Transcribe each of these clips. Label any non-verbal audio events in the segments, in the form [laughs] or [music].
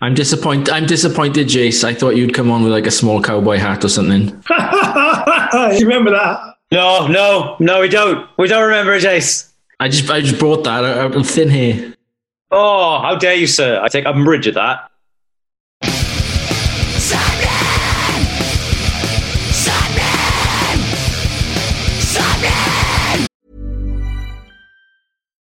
I'm disappointed. I'm disappointed, Jace. I thought you'd come on with like a small cowboy hat or something. [laughs] [laughs] you remember that? No, no, no, we don't. We don't remember Jace. I just, I just brought that out of thin hair. Oh, how dare you, sir? I take umbrage at that.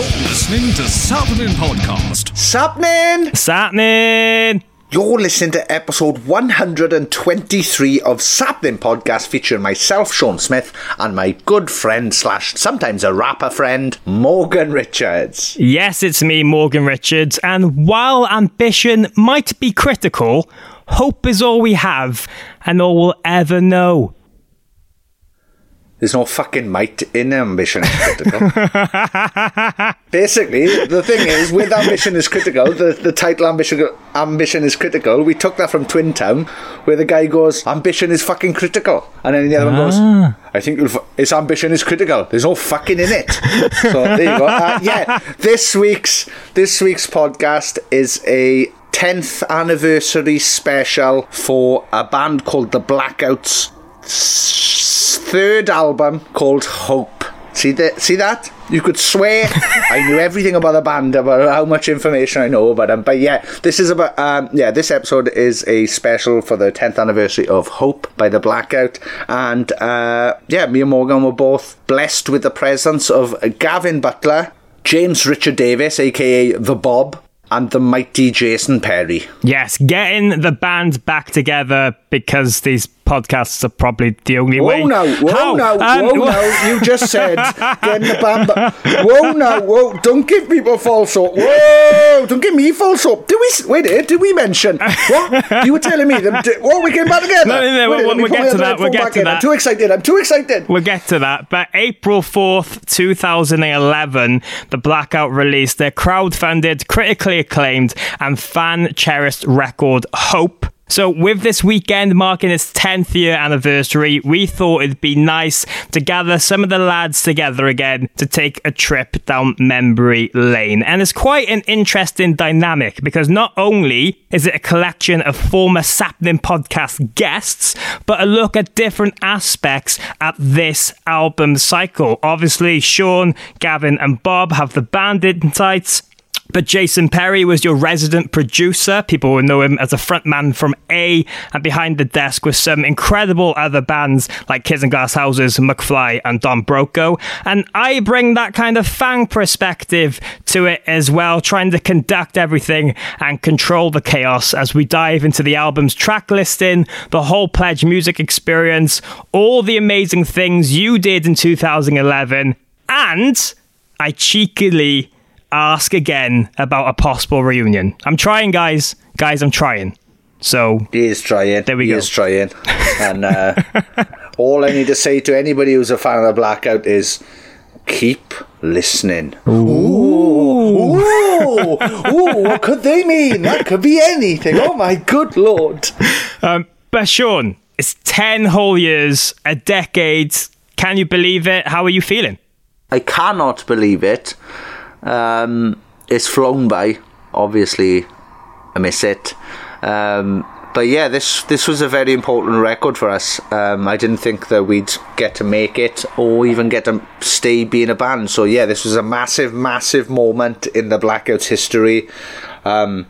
You're listening to Sappenin Podcast. Sappenin! Sappenin! You're listening to episode 123 of Sappenin Podcast featuring myself, Sean Smith, and my good friend slash sometimes a rapper friend, Morgan Richards. Yes, it's me, Morgan Richards, and while ambition might be critical, hope is all we have and all we'll ever know. There's no fucking might in ambition is critical. [laughs] Basically, the thing is, with ambition is critical, the, the title ambition ambition is critical. We took that from Twin Town, where the guy goes, "Ambition is fucking critical," and then the other ah. one goes, "I think it's ambition is critical." There's no fucking in it. so there you go. Uh, yeah, this week's this week's podcast is a 10th anniversary special for a band called the Blackouts third album called Hope. See that? See that? You could swear [laughs] I knew everything about the band, about how much information I know about them. But yeah, this is about um, yeah. This episode is a special for the 10th anniversary of Hope by the Blackout, and uh, yeah, me and Morgan were both blessed with the presence of Gavin Butler, James Richard Davis, aka the Bob, and the mighty Jason Perry. Yes, getting the band back together because these podcasts are probably the only whoa way. No, whoa How? no, um, whoa no! You just said [laughs] getting the band back. Whoa no, whoa! Don't give people false hope. Whoa! Don't give me false hope. Did we wait? Here, did we mention what you were telling me? Them, what we came back together? No, no, no. Wait, we'll, we'll get to that. We'll get to in. that. I'm too excited. I'm too excited. We'll get to that. But April fourth, two thousand and eleven, the Blackout released their crowd-funded, critically acclaimed, and fan-cherished record "Hope." So, with this weekend marking its 10th year anniversary, we thought it'd be nice to gather some of the lads together again to take a trip down memory lane. And it's quite an interesting dynamic because not only is it a collection of former Sappenin podcast guests, but a look at different aspects at this album cycle. Obviously, Sean, Gavin, and Bob have the band insights. But Jason Perry was your resident producer. People will know him as a frontman from A and behind the desk with some incredible other bands like Kids in Glass Houses, McFly, and Don Broco. And I bring that kind of fan perspective to it as well, trying to conduct everything and control the chaos as we dive into the album's track listing, the whole Pledge music experience, all the amazing things you did in 2011, and I cheekily ask again about a possible reunion. I'm trying, guys. Guys, I'm trying. So he is trying. There we he go. He is trying. [laughs] And uh, all I need to say to anybody who's a fan of the Blackout is keep listening. Ooh. Ooh. Ooh. What could they mean? That could be anything. Oh my good lord. Um, but Sean, it's 10 whole years, a decade. Can you believe it? How are you feeling? I cannot believe it. Um, it's flown by. Obviously, I miss it. Um, but yeah, this this was a very important record for us. Um, I didn't think that we'd get to make it or even get to stay being a band. So yeah, this was a massive, massive moment in the Blackouts history. Um,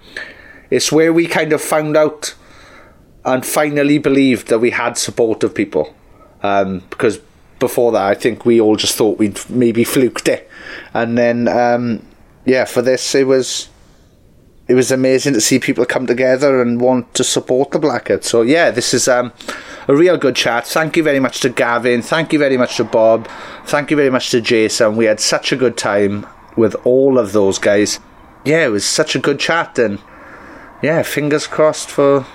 it's where we kind of found out and finally believed that we had support of people. Um, because before that, I think we all just thought we'd maybe fluked it, and then um, yeah, for this it was it was amazing to see people come together and want to support the Blackouts. So yeah, this is um, a real good chat. Thank you very much to Gavin. Thank you very much to Bob. Thank you very much to Jason. We had such a good time with all of those guys. Yeah, it was such a good chat, and yeah, fingers crossed for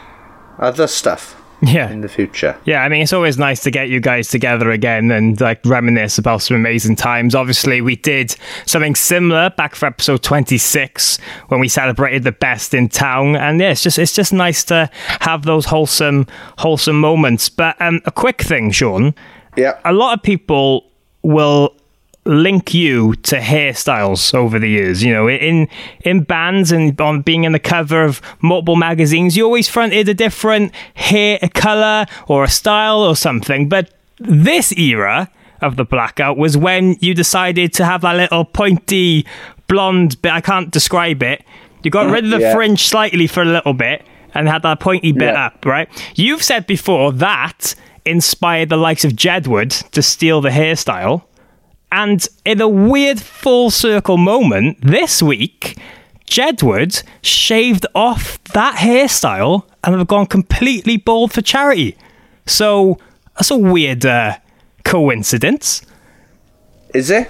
other stuff Yeah. in the future. Yeah, I mean, it's always nice to get you guys together again and like reminisce about some amazing times. Obviously, we did something similar back for episode 26 when we celebrated the best in town. And yeah, it's just it's just nice to have those wholesome wholesome moments. But um, a quick thing, Sean, Yeah. a lot of people will link you to hairstyles over the years. You know, in in bands and on being in the cover of multiple magazines, you always fronted a different hair a color or a style or something. But this era of the blackout was when you decided to have that little pointy blonde bit. I can't describe it. You got rid of the Yeah. fringe slightly for a little bit and had that pointy bit Yeah. up, right? You've said before that inspired the likes of Jedward to steal the hairstyle. And in a weird full circle moment, this week, Jedward shaved off that hairstyle and have gone completely bald for charity. So that's a weird uh, coincidence. Is it?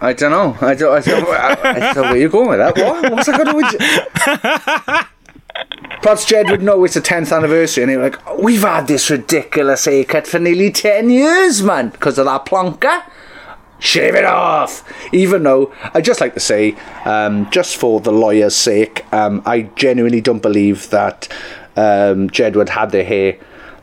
I don't know. I don't. I don't, I, I don't know where you're going with that. What? What's that got to do with? [laughs] Perhaps Jed would know it's the 10th anniversary, and he'd be like, "Oh, "We've had this ridiculous haircut for nearly 10 years, man, because of that plonker." Shave it off. Even though I just like to say, um, just for the lawyer's sake, um, I genuinely don't believe that um, Jedward had their hair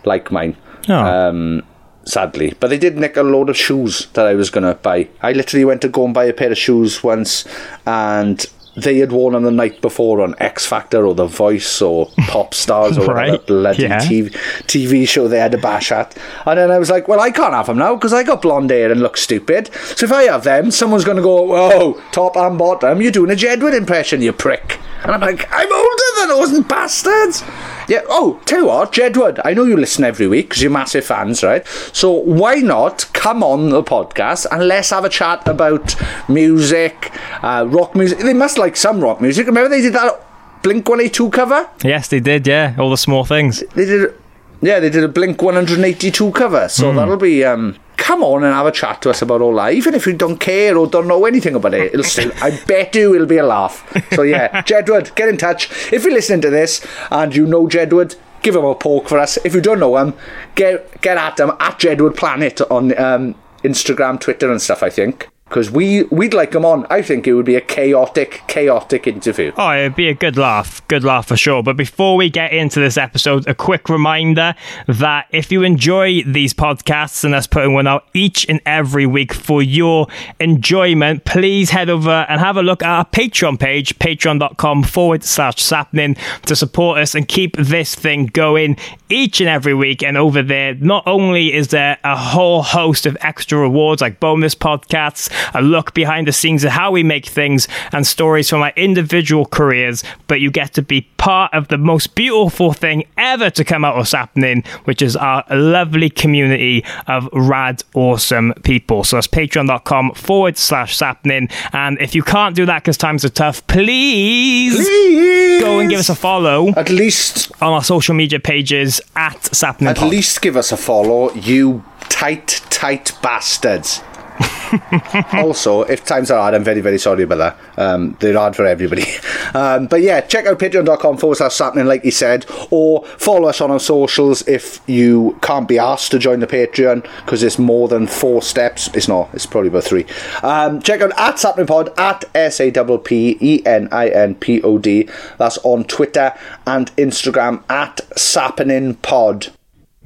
like mine Oh. um, sadly. But they did nick a load of shoes that I was going to buy. I literally went to go and buy a pair of shoes once, and they had worn on the night before on X Factor or The Voice or [laughs] Pop Stars or whatever Right, bloody yeah. TV, TV show they had a bash at. And then I was like, well, I can't have them now because I got blonde hair and look stupid. So if I have them, someone's going to go, oh, top and bottom, you're doing a Jedward impression, you prick. And I'm like, I'm older than those bastards. Yeah. Oh, tell you what, Jedward, I know you listen every week because you're massive fans, right? So why not come on the podcast and let's have a chat about music, uh, rock music. They must like some rock music. Remember they did that Blink 182 cover? Yes, they did, yeah. All the small things. They did, yeah, they did a Blink 182 cover. So Hmm. that'll be. Um, come on and have a chat to us about all that. Even if you don't care or don't know anything about it, it'll still. I bet you it'll be a laugh. So yeah, [laughs] Jedward, get in touch if you're listening to this and you know Jedward. Give him a poke for us. If you don't know him, get get at him at Jedward Planet on um, Instagram, Twitter, and stuff. I think because we we'd like him on. I think it would be a chaotic, chaotic interview. Oh, it'd be a good laugh. Good laugh for sure. But before we get into this episode, a quick reminder that if you enjoy these podcasts and us putting one out each and every week for your enjoyment, please head over and have a look at our Patreon page, patreon.com forward slash sappenin, to support us and keep this thing going each and every week. And over there, not only is there a whole host of extra rewards like bonus podcasts, a look behind the scenes of how we make things, and stories from our individual careers, but you get to be part of the most beautiful thing ever to come out of Sappenin, which is our lovely community of rad, awesome people. So that's patreon.com forward slash Sappenin. And if you can't do that because times are tough, please, Please. go and give us a follow At least on our social media pages at Sapnin. At least give us a follow, you tight, tight bastards. [laughs] also, if times are hard, I'm very, very sorry about that. Um, they're hard for everybody. [laughs] Um, but yeah, check out patreon.com forward slash sappenin, like you said, or follow us on our socials if you can't be asked to join the Patreon because it's more than four steps. It's not, it's probably about three. Um, check out at Sappenin Pod, at S A P P E N I N P O D. That's on Twitter and Instagram at Sappening Pod.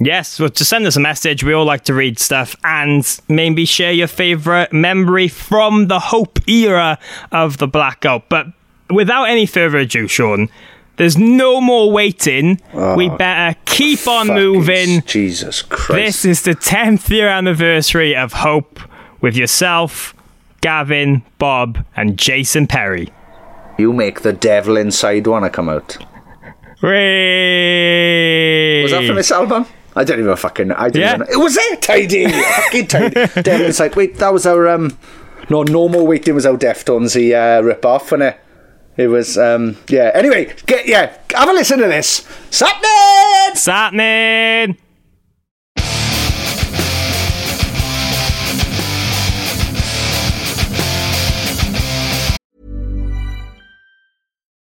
Yes, well, to send us a message, we all like to read stuff and maybe share your favourite memory from the Hope era of the Blackout. But without any further ado, Sean, There's no more waiting. we ah, better keep on moving. Jesus Christ. This is the 10th year anniversary of Hope with yourself, Gavin, Bob, and Jason Perry. you make the devil inside want to come out. Hooray! Was that from this album? I don't even fucking. I don't Yeah. even. It was it tidy, fucking tidy. [laughs] Devil inside. Wait, that was our um. No, no more waiting was our Deftonesy uh, rip off, wasn't it? It was um. Yeah. Anyway, get yeah. Have a listen to this. Sapness. What's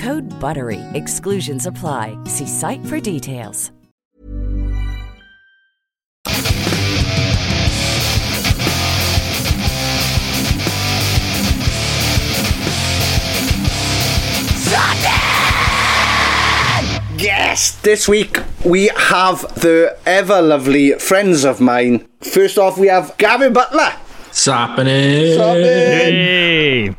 Code BUTTERY. Exclusions apply. See site for details. Yes, this week we have the ever lovely friends of mine. First off, we have Gavin Butler. Sappening. Hey!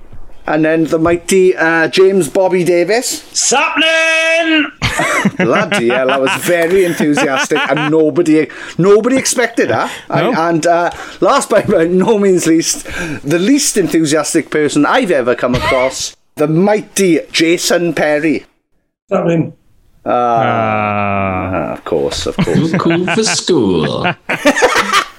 And then the mighty uh, James Bobby Davis. Sapling! [laughs] Bloody hell, that was very enthusiastic, and nobody nobody expected that. And, and uh, last but by no means least, the least enthusiastic person I've ever come across, the mighty Jason Perry. Sapling. Ah, of course, of course. Cool for school. [laughs]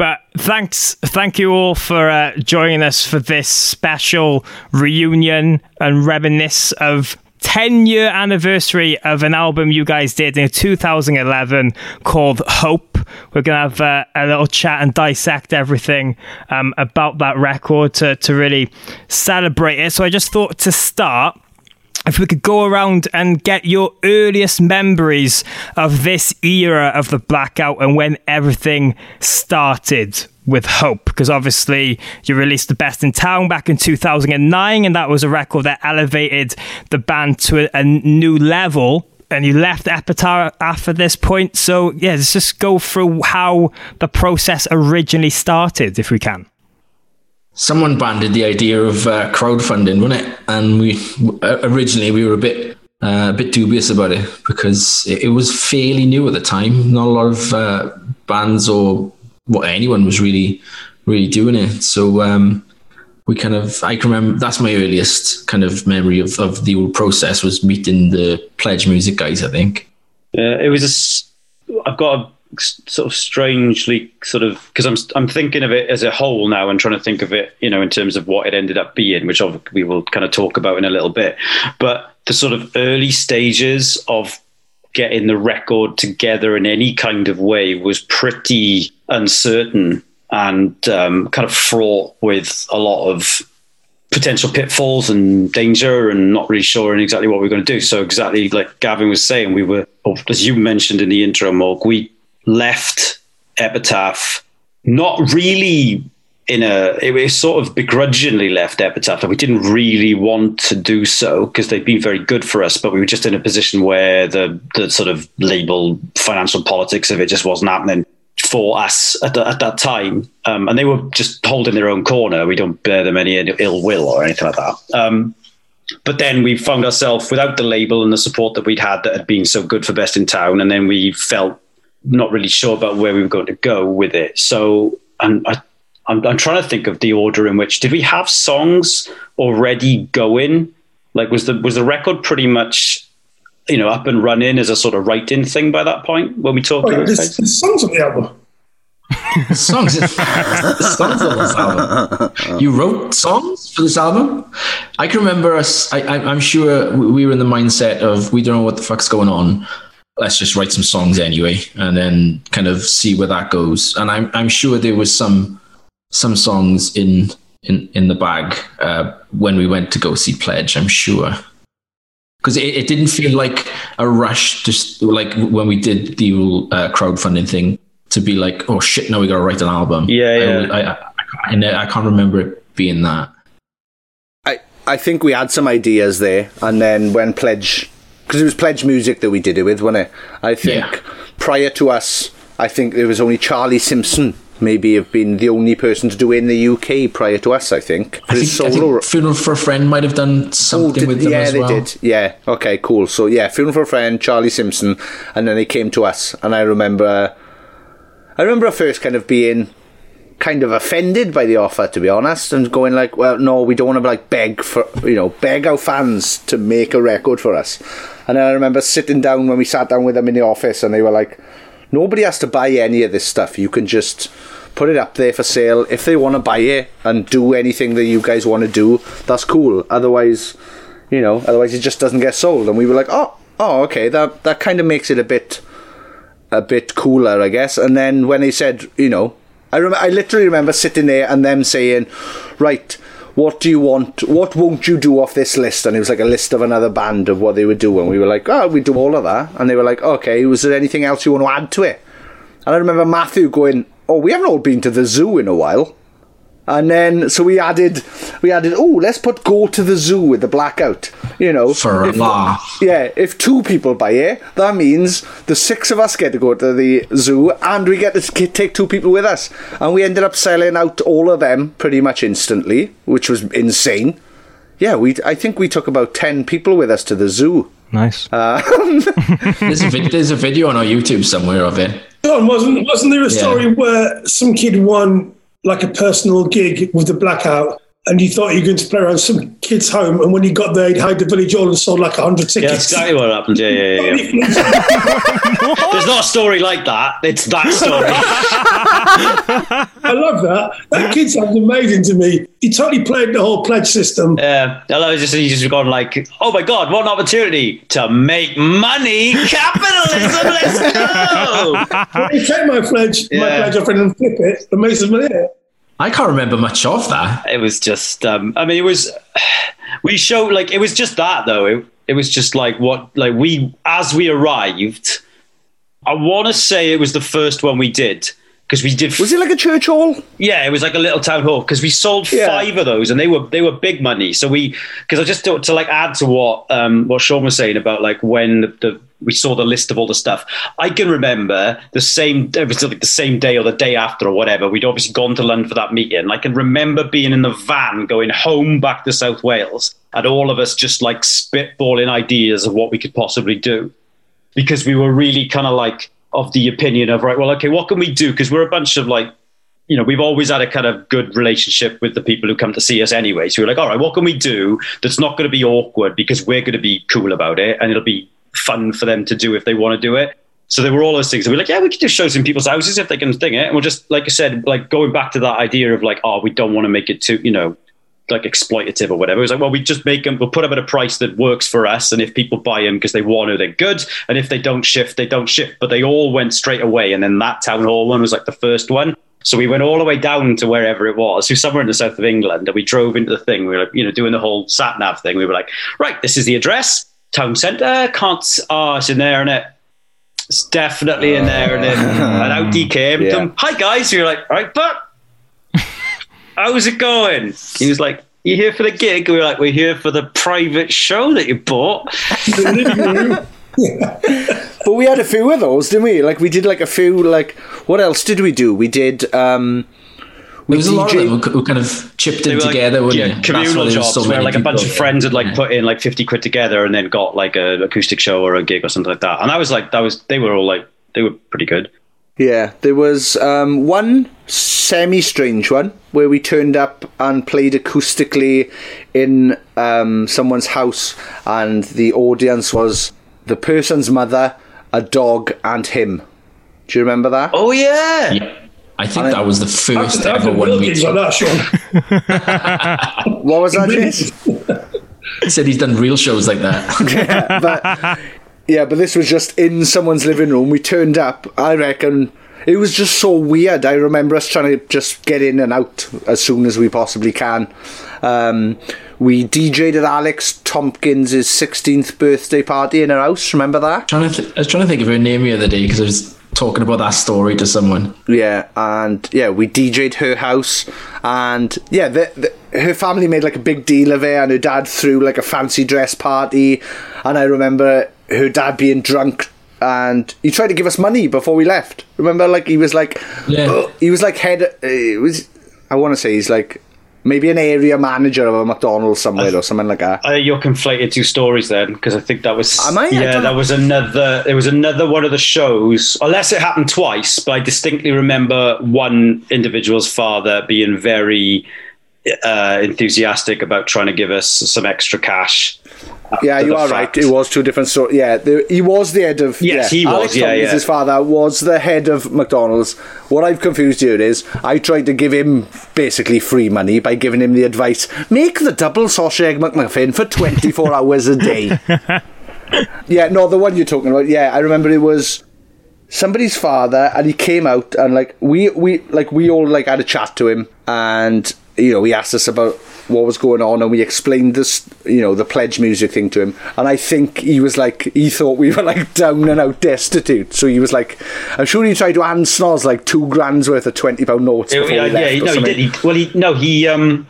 But thanks, thank you all for uh, joining us for this special reunion and reminisce of 10 year anniversary of an album you guys did in 2011 called Hope. We're going to have uh, a little chat and dissect everything um, about that record to, to really celebrate it. So I just thought to start, if we could go around and get your earliest memories of this era of the blackout and when everything started with hope. Because obviously you released the best in town back in 2009 and that was a record that elevated the band to a, a new level and you left epitaph after this point. So yeah let's just go through how the process originally started if we can Someone banded the idea of uh, crowdfunding, wasn't it? And we originally we were a bit uh, a bit dubious about it because it, it was fairly new at the time. Not a lot of uh, bands or what anyone was really really doing it. So um, we kind of I can remember that's my earliest kind of memory of, of the whole process was meeting the Pledge Music guys. I think. Yeah, it was a. I've got a sort of strangely sort of because I'm I'm thinking of it as a whole now and trying to think of it, you know, in terms of what it ended up being, which we will kind of talk about in a little bit. But the sort of early stages of getting the record together in any kind of way was pretty uncertain and um, kind of fraught with a lot of potential pitfalls and danger and not really sure exactly what we are going to do. So exactly like Gavin was saying, we were, as you mentioned in the intro, Morg, we left Epitaph not really in a it was sort of begrudgingly left Epitaph. We didn't really want to do so because they'd been very good for us, but we were just in a position where the the sort of label financial politics of it just wasn't happening for us at, the, at that time. Um, and they were just holding their own corner. We don't bear them any ill will or anything like that. Um, but then we found ourselves without the label and the support that we'd had that had been so good for Best in Town, and then we felt not really sure about where we were going to go with it. So, and I, I'm, I'm trying to think of the order in which did we have songs already going? Like, was the was the record pretty much, you know, up and running as a sort of writing thing by that point when we talked? Oh, to there's, there's songs on the album. [laughs] songs, [laughs] songs on this album. You wrote songs for this album. I can remember us. I, I, I'm sure we we were in the mindset of we don't know what the fuck's going on. Let's just write some songs anyway, and then kind of see where that goes. And I'm I'm sure there was some some songs in in in the bag uh, when we went to go see Pledge. I'm sure because it, it didn't feel like a rush, just like when we did the uh, crowdfunding thing, to be like, oh shit, now we got to write an album. Yeah, yeah. I, I, I, and I can't remember it being that. I, I think we had some ideas there, and then when Pledge, because it was Pledge music that we did it with, wasn't it? I think Yeah. prior to us, I think there was only Charlie Simpson, maybe have been the only person to do it in the UK prior to us. I think. I think, his I think Funeral for a Friend might have done oh, something Oh, did- with them yeah, as well. they did. Yeah. Okay. Cool. So yeah, funeral for a friend, Charlie Simpson, and then they came to us, and I remember, I remember first kind of being kind of offended by the offer, to be honest, and going like, well, no, we don't want to like beg for you know beg our fans to make a record for us. And I remember sitting down when we sat down with them in the office, and they were like, nobody has to buy any of this stuff. You can just put it up there for sale. If they want to buy it and do anything that you guys want to do, that's cool. Otherwise, you know, otherwise it just doesn't get sold. And we were like, oh, oh, okay, that that kind of makes it a bit, a bit cooler, I guess. And then when they said, you know, I rem- I literally remember sitting there and them saying, right. What do you want? What won't you do off this list? And it was like a list of another band of what they would do. And we were like, oh, we do all of that. And they were like, okay, was there anything else you want to add to it? And I remember Matthew going, "Oh, we haven't all been to the zoo in a while." And then so we added, we added, "Oh, let's put go to the zoo with the blackout." You know, For a laugh. Yeah, if two people buy it, that means the six of us get to go to the zoo, and we get to take two people with us. And we ended up selling out all of them pretty much instantly, which was insane. Yeah, we I think we took about ten people with us to the zoo. Nice. Um, [laughs] there's, a vid- there's a video on our YouTube somewhere of it. John, wasn't wasn't there a Yeah. story where some kid won like a personal gig with the blackout, and you thought you were going to play around some kid's home, and when he got there, he'd hired the village hall and sold like hundred Yeah, tickets. that's exactly what happened. Yeah, yeah, yeah. yeah. [laughs] There's not a story like that. It's that story. I love that. That kid sounds amazing to me. He totally played the whole pledge system. Yeah, I love it. Just he's just gone like, oh my god, what an opportunity to make money, capitalism. Let's go. When you take my pledge, my Yeah. pledge off and flip it, it makes us money. I can't remember much of that. It was just, um, I mean, it was. [sighs] We showed like it was just that though. It, it was just like what like we as we arrived. I want to say it was the first one we did because we did. Was it like a church hall? Yeah, it was like a little town hall because we sold Yeah. five of those, and they were they were big money. So we because I just to, to like add to what um what Sean was saying about like when the, the we saw the list of all the stuff. I can remember the same it was like the same day or the day after or whatever. We'd obviously gone to London for that meeting. I can remember being in the van going home back to South Wales, and all of us just like spitballing ideas of what we could possibly do because we were really kind of like of the opinion of right well okay what can we do? Because we're a bunch of like you know we've always had a kind of good relationship with the people who come to see us anyway. So we're like all right what can we do that's not going to be awkward because we're going to be cool about it and it'll be fun for them to do if they want to do it? So there were all those things. And we're like yeah we could do shows in people's houses if they can thing it. And we're just like i said like going back to that idea of like oh we don't want to make it too you know like exploitative or whatever. It was like, well, we just make them, we'll put them at a price that works for us. And if people buy them because they want to, they're good. And if they don't shift, they don't shift. But they all went straight away. And then that town hall one was like the first one. So we went all the way down to wherever it was, so somewhere in the south of England, and we drove into the thing. We were like, you know, doing the whole sat nav thing. We were like, right, this is the address, town centre. Can't, oh, it's in there, isn't it? It's definitely in there. And [laughs] then and out he came. Yeah. Hi guys. We were like, all right, but how's it going? He was like, you here for the gig? We were like, we're here for the private show that you bought. [laughs] But we had a few of those, didn't we? Like we did like a few. Like what else did we do? We did. um There was a lot of them who, who kind of chipped They in were like, together. wouldn't yeah, they? Communal why there was jobs so where many like a bunch of friends had like Yeah. put in like 50 quid together and then got like an acoustic show or a gig or something like that. And I was like, that was, they were all like, they were pretty good. Yeah, there was um, one semi-strange one where we turned up and played acoustically in um, someone's house, and the audience was the person's mother, a dog, and him. Do you remember that? Oh, yeah. Yeah. I think that was the first I've ever done one real we gigs like that, Sean. [laughs] What was that, Jace? [laughs] He said he's done real shows like that. [laughs] but yeah, but this was just in someone's living room. We turned up. I reckon it was just so weird. I remember us trying to just get in and out as soon as we possibly can. Um, we DJ'd at Alex Tompkins' 16th birthday party in her house. Remember that? trying to th- I was trying to think of her name the other day because I was talking about that story to someone. Yeah, and yeah, we DJ'd her house, and yeah, the, the, her family made like a big deal of it, and her dad threw like a fancy dress party, and I remember her dad being drunk. And he tried to give us money before we left. Remember, like he was like, Yeah. "Oh," he was like head. uh, It was, I want to say he's like maybe an area manager of a McDonald's somewhere or something like that. Uh, you're conflated two stories then, because I think that was Am I? I yeah, don't that was another. There was another one of the shows, unless it happened twice. But I distinctly remember one individual's father being very uh, enthusiastic about trying to give us some extra cash. Yeah, you are fact. right. It was two different stories. Yeah, the, he was the head of. Yes, yeah. he was, Alex yeah, yeah. His father was the head of McDonald's. What I've confused here is I tried to give him basically free money by giving him the advice: make the double sausage egg McMuffin for twenty four [laughs] hours a day. yeah, no, the one you're talking about. Yeah, I remember it was somebody's father, and he came out and like we we like we all like had a chat to him, and you know he asked us about what was going on, and we explained this you know the pledge music thing to him, and I think he was like he thought we were like down and out destitute, so he was like, I'm sure he tried to hand Snoz like two grand's worth of twenty pound notes Yeah, before yeah, he left. yeah, no, he did. He, well, he no, he um,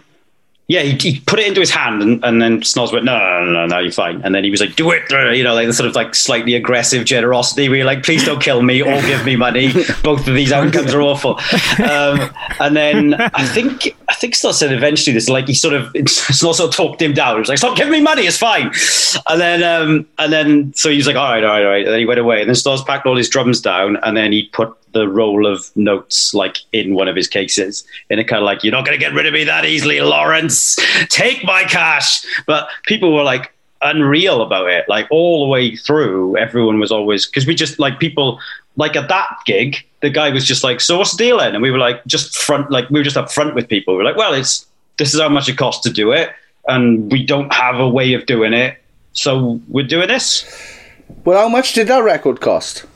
yeah, he, he put it into his hand, and, and then Snoz went, no, no, no, no, no, you're fine. And then he was like, do it, you know, like the sort of like slightly aggressive generosity, where you're like, please don't kill me or give me money. [laughs] Both of these outcomes are awful. Um, and then I think I think Snoz said eventually this, like he sort of [laughs] Snoz sort of talked him down. He was like, stop giving me money, it's fine. And then um, and then so he was like, all right, all right, all right. And then he went away, and then Snoz packed all his drums down, and then he put the roll of notes like in one of his cases. In a kind of like you're not going to get rid of me that easily lawrence. Take my cash. But people were like unreal about it like all the way through everyone was always because we just like people like at that gig the guy was just like so what's the deal then? And we were like just front like we were just up front with people. We were like well it's this is how much it costs to do it and we don't have a way of doing it so we're doing this. Well, how much did that record cost?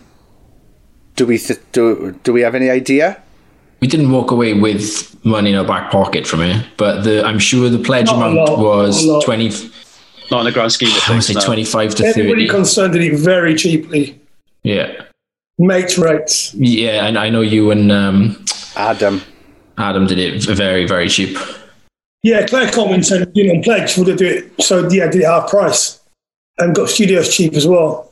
Do we th- do do we have any idea? We didn't walk away with money in our back pocket from it, but the I'm sure the pledge Not amount lot, was not twenty. not in the grand scheme of I would say no. twenty-five to Everybody thirty. concerned did it very cheaply. yeah, Mate rates. yeah, and I know you and um, Adam. Adam did it very, very cheap. Yeah, Claire Coleman said, you know, Pledge would do it. So, yeah, did it half price and got studios cheap as well.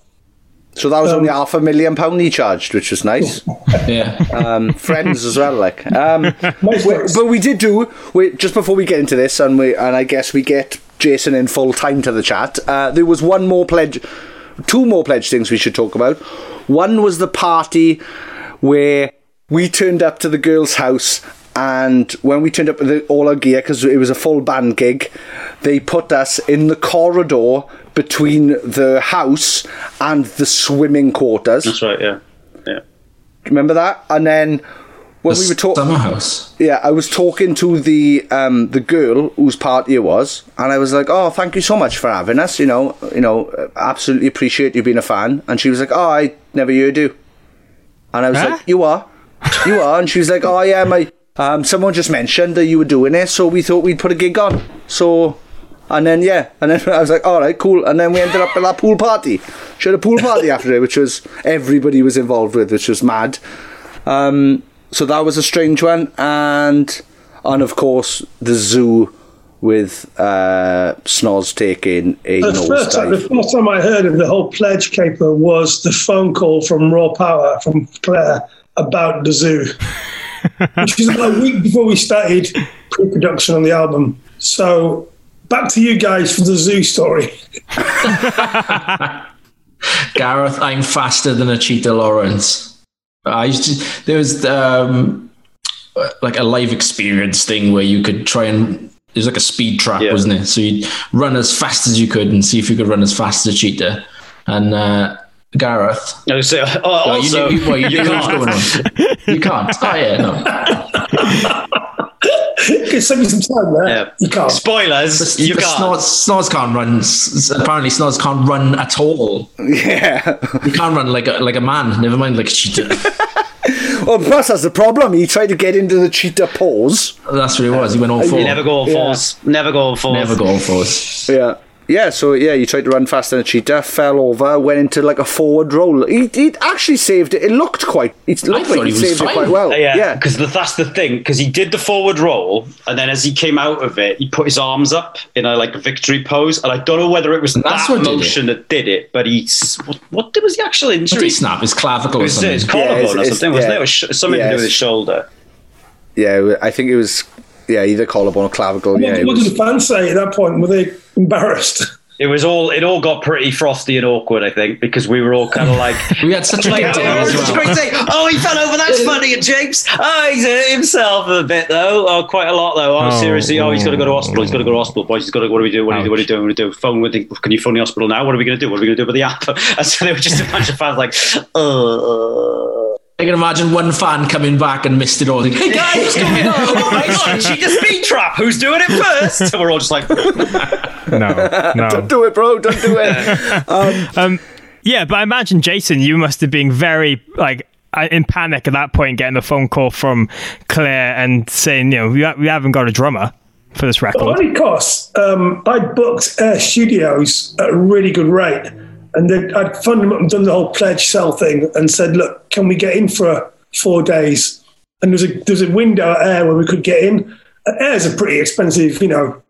So that was Um, only half a million pound he charged, which was nice. [laughs] Yeah, um, friends as well, like. Um, [laughs] we- but we did do we, just before we get into this, and we and I guess we get Jason in full time to the chat. Uh, there was one more pledge, two more pledge things we should talk about. One was the party where we turned up to the girls' house. And when we turned up with all our gear, because it was a full band gig, they put us in the corridor between the house and the swimming quarters. that's right yeah yeah Remember that? And then when the we were talking, summer house. yeah, I was talking to the um, the girl whose party it was, and I was like, "Oh, thank you so much for having us. You know, you know, absolutely appreciate you being a fan." And she was like, "Oh, I never heard you," and I was Huh? like, "You are, you are," and she was like, "Oh yeah, my um, someone just mentioned that you were doing it, so we thought we'd put a gig on." So. And then yeah, and then [laughs] I was like, all right, cool. And then we ended up at that pool party. She had a pool party after it, which was everybody was involved with, which was mad. Um, so that was a strange one, and and of course the zoo with uh, Snoz taking a The first, time, the first time I heard of the whole pledge caper was the phone call from Raw Power from Claire about the zoo, [laughs] which was about a week before we started pre-production on the album. So back to you guys for the zoo story. [laughs] Gareth, I'm faster than a cheetah, Lawrence. I used to, there was um, like a live experience thing where you could try and it was like a speed trap, Yeah. wasn't it? So you'd run as fast as you could and see if you could run as fast as a cheetah. And uh, Gareth, No, so, oh, well, also, you, knew, well, you, you knew what was can't. [laughs] going on. You can't. Oh yeah, no. [laughs] [laughs] Give me some time there. Yeah. You can't. Spoilers, you But can't. Snoz, Snoz can't run. S- Apparently, Snoz can't run at all. Yeah. He can't run like a, like a man. Never mind like a cheetah. [laughs] Well, plus that's the problem. He tried to get into the cheetah pose. That's what it was. He went all four. You never go all Yeah. fours. Never go all fours. Never go all fours. Yeah. Yeah, so yeah, he tried to run faster than a cheetah, fell over, went into like a forward roll. He, he actually saved it. It looked quite. It looked thought like he, he was saved it quite well. Uh, yeah, yeah. because that's the thing. Because he did the forward roll, and then as he came out of it, he put his arms up in a like victory pose. And I don't know whether it was That's that what did motion that did it, but he what, what was the actual Did injury? he snap his clavicle It was his collarbone it's- or it's- something, wasn't yeah. it? It was sh- something to do with his shoulder. Yeah, I think it was. Yeah, either collarbone or clavicle. Yeah, what it what was- did the fans say at that point? Were they embarrassed? It was all. It all got pretty frosty and awkward, I think, because we were all kind of like. [laughs] We had such a Like, good day oh, as it's a well. great day. Oh, he fell over. That's funny. And James, oh, he's hurt himself a bit though. Oh, quite a lot though. Oh, Oh. seriously. Oh, he's got to go to hospital. He's got to go to hospital. Boys, he's got to. What do we do? What do we do? What do we do? What do we do? Phone with the. Can you phone the hospital now? What are we going to do? What are we going to do with the app? [laughs] And so there were just a bunch of fans like, uh. I can imagine one fan coming back and missed it all. Like, hey guys, what's going on? oh my god, she just speed trap. Who's doing it first? So we're all just like, [laughs] No, no. Don't do it, bro. Don't do it. Um, yeah, but I imagine Jason, you must have been very like uh, in panic at that point, getting a phone call from Claire and saying, you know, we, we haven't got a drummer for this record. Only because um, I booked Air Studios at a really good rate, and they, I'd funded them up and done the whole pledge sell thing, and said, "Look, can we get in for four days?" And there's a there's a window at Air where we could get in. And Air's a pretty expensive, you know,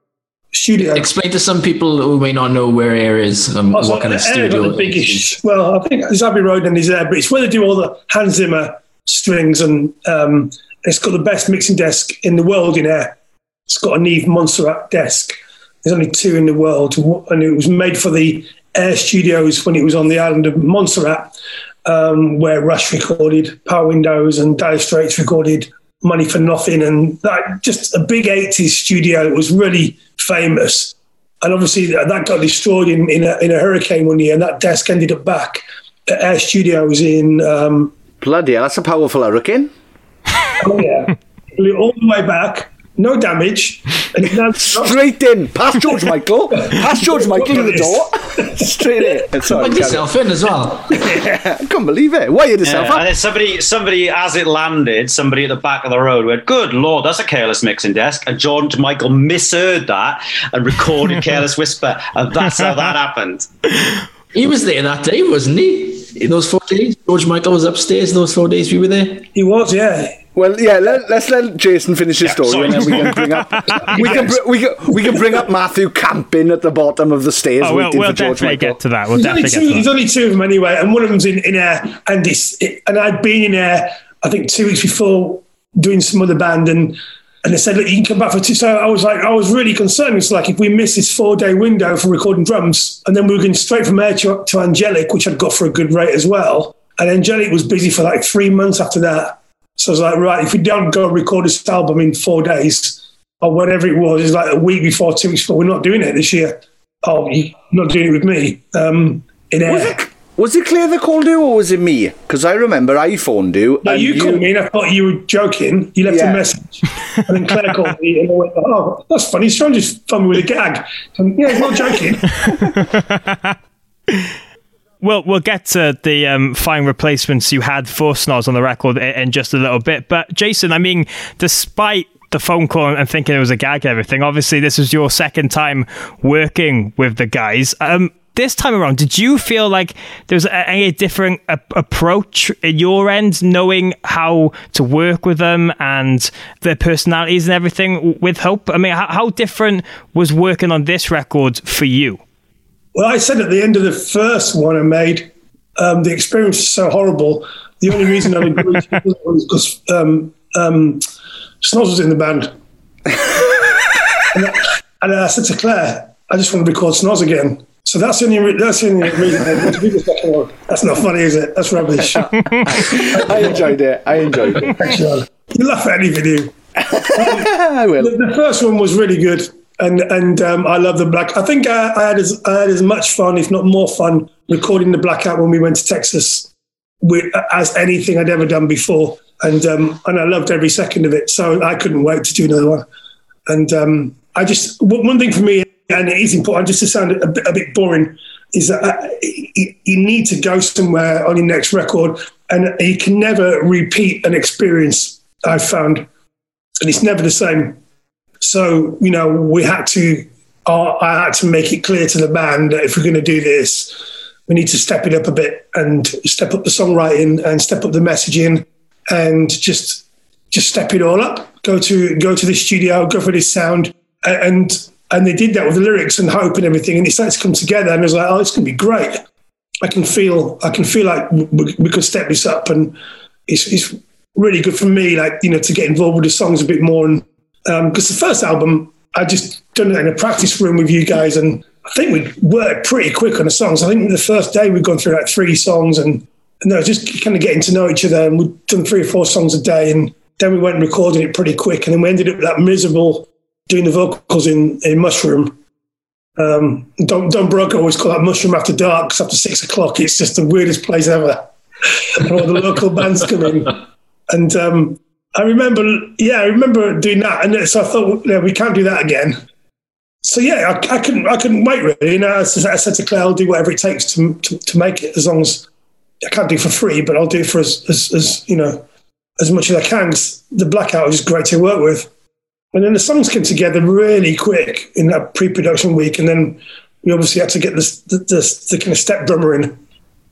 studio. Explain to some people who may not know where Air is and Also, what kind of studio. the biggest. Well, I think it's Abbey Road and is Air, but it's where they do all the Hans Zimmer strings, and um, it's got the best mixing desk in the world in Air. It's got a Neve Montserrat desk. There's only two in the world, and it was made for the Air Studios when it was on the island of Montserrat, um, where Rush recorded Power Windows and Dire Straits recorded Money for Nothing, and that just a big 80s studio. It was really famous and obviously that that got destroyed in, in, a, in a hurricane one year, and that desk ended up back at Air Studios in um, Bloody hell, that's a powerful hurricane. [laughs] oh yeah, all the way back, no damage, and [laughs] Straight in, past George Michael, past George Michael to the door, [laughs] straight in. Sorry, Plug yourself in as well. on. [laughs] I couldn't believe it. Wired yourself Yeah, and then somebody, somebody, as it landed, somebody at the back of the road went, "Good lord, that's a careless mixing desk." And George Michael misheard that and recorded "Careless Whisper," and that's how that happened. He was there that day, wasn't he? In those four days, George Michael was upstairs. Those four days we were there. he was, yeah. Well, yeah. Let, let's let Jason finish his story, sorry. and then we can bring up we can br- we can we can bring up Matthew camping at the bottom of the stairs Oh, we'll, waiting we'll for George definitely Michael. get to that. We'll There's only, definitely two, get to there's only two of them anyway, and one of them's in, in uh, Air, and it's, it, and I'd been in Air, I think two weeks before doing some other band, and and they said, look, you can come back for two. So I was like, I was really concerned. It's like if we miss this four day window for recording drums, and then we were going straight from Air to, to Angelic, which I'd got for a good rate as well. And Angelic was busy for like three months after that. So I was like, right, if we don't go record this album in four days or whatever it was, it's like a week before, two weeks before, we're not doing it this year. Oh, you're not doing it with me um, in Air. Was it was it Claire that called you, or was it me? Because I remember I phoned you. No, and you, called me and I thought you were joking. You left Yeah. a message. And then Claire called me and I went, oh, that's funny. Sean just phoned me with a gag. And, yeah, he's not joking. [laughs] Well, we'll get to the um, fine replacements you had for Snoz on the record in, in just a little bit. But Jason, I mean, despite the phone call and thinking it was a gag, and everything. Obviously, this was your second time working with the guys. Um, this time around, did you feel like there's a, a different a- approach at your end, knowing how to work with them and their personalities and everything with Hope? I mean, how, how different was working on this record for you? Well, I said at the end of the first one I made, um, the experience was so horrible. The only reason I agreed to do it was because um, um, Snoz was in the band. [laughs] and, I, and I said to Claire, I just want to record Snoz again. So that's the only, re- that's the only reason I wanted to do the second one. That's not funny, is it? That's rubbish. [laughs] I enjoyed it. I enjoyed it. You laugh at anything, [laughs] you. I will. The, the first one was really good, and and um, I love the black. I think I, I had as I had as much fun, if not more fun, recording the blackout when we went to Texas, with, as anything I'd ever done before, and um, and I loved every second of it. So I couldn't wait to do another one. And um, I just one thing for me, and it is important, just to sound a, bit- a bit boring, is that uh, you, you need to go somewhere on your next record, and you can never repeat an experience. I've found, and it's never the same. So you know, we had to. Uh, I had to make it clear to the band that if we're going to do this, we need to step it up a bit and step up the songwriting and step up the messaging and just just step it all up. Go to go to the studio, go for this sound, and and they did that with the lyrics and hope and everything, and it started to come together. And I was like, oh, it's going to be great. I can feel I can feel like we, we could step this up, and it's it's really good for me, like you know, to get involved with the songs a bit more. And um, because the first album, I just done it in a practice room with you guys, and I think we worked pretty quick on the songs. I think the first day we'd gone through like three songs, and and no, just kind of getting to know each other, and we'd done three or four songs a day, and then we went recorded it pretty quick, and then we ended up with that miserable doing the vocals in in Mushroom. Um, Don, Don Brook always call that Mushroom after dark because after six o'clock it's just the weirdest place ever. and all the local [laughs] bands come in, and um, I remember, yeah, I remember doing that, and so I thought, yeah, we can't do that again. So yeah, I, I couldn't, I couldn't wait really. You know, I said I said to Claire, I'll do whatever it takes to to, to make it, as long as I can't do it for free, but I'll do it for as, as, as you know, as much as I can. the blackout is great to work with, and then the songs came together really quick in that pre-production week, and then we obviously had to get this, the, the, the kind of step drummer in.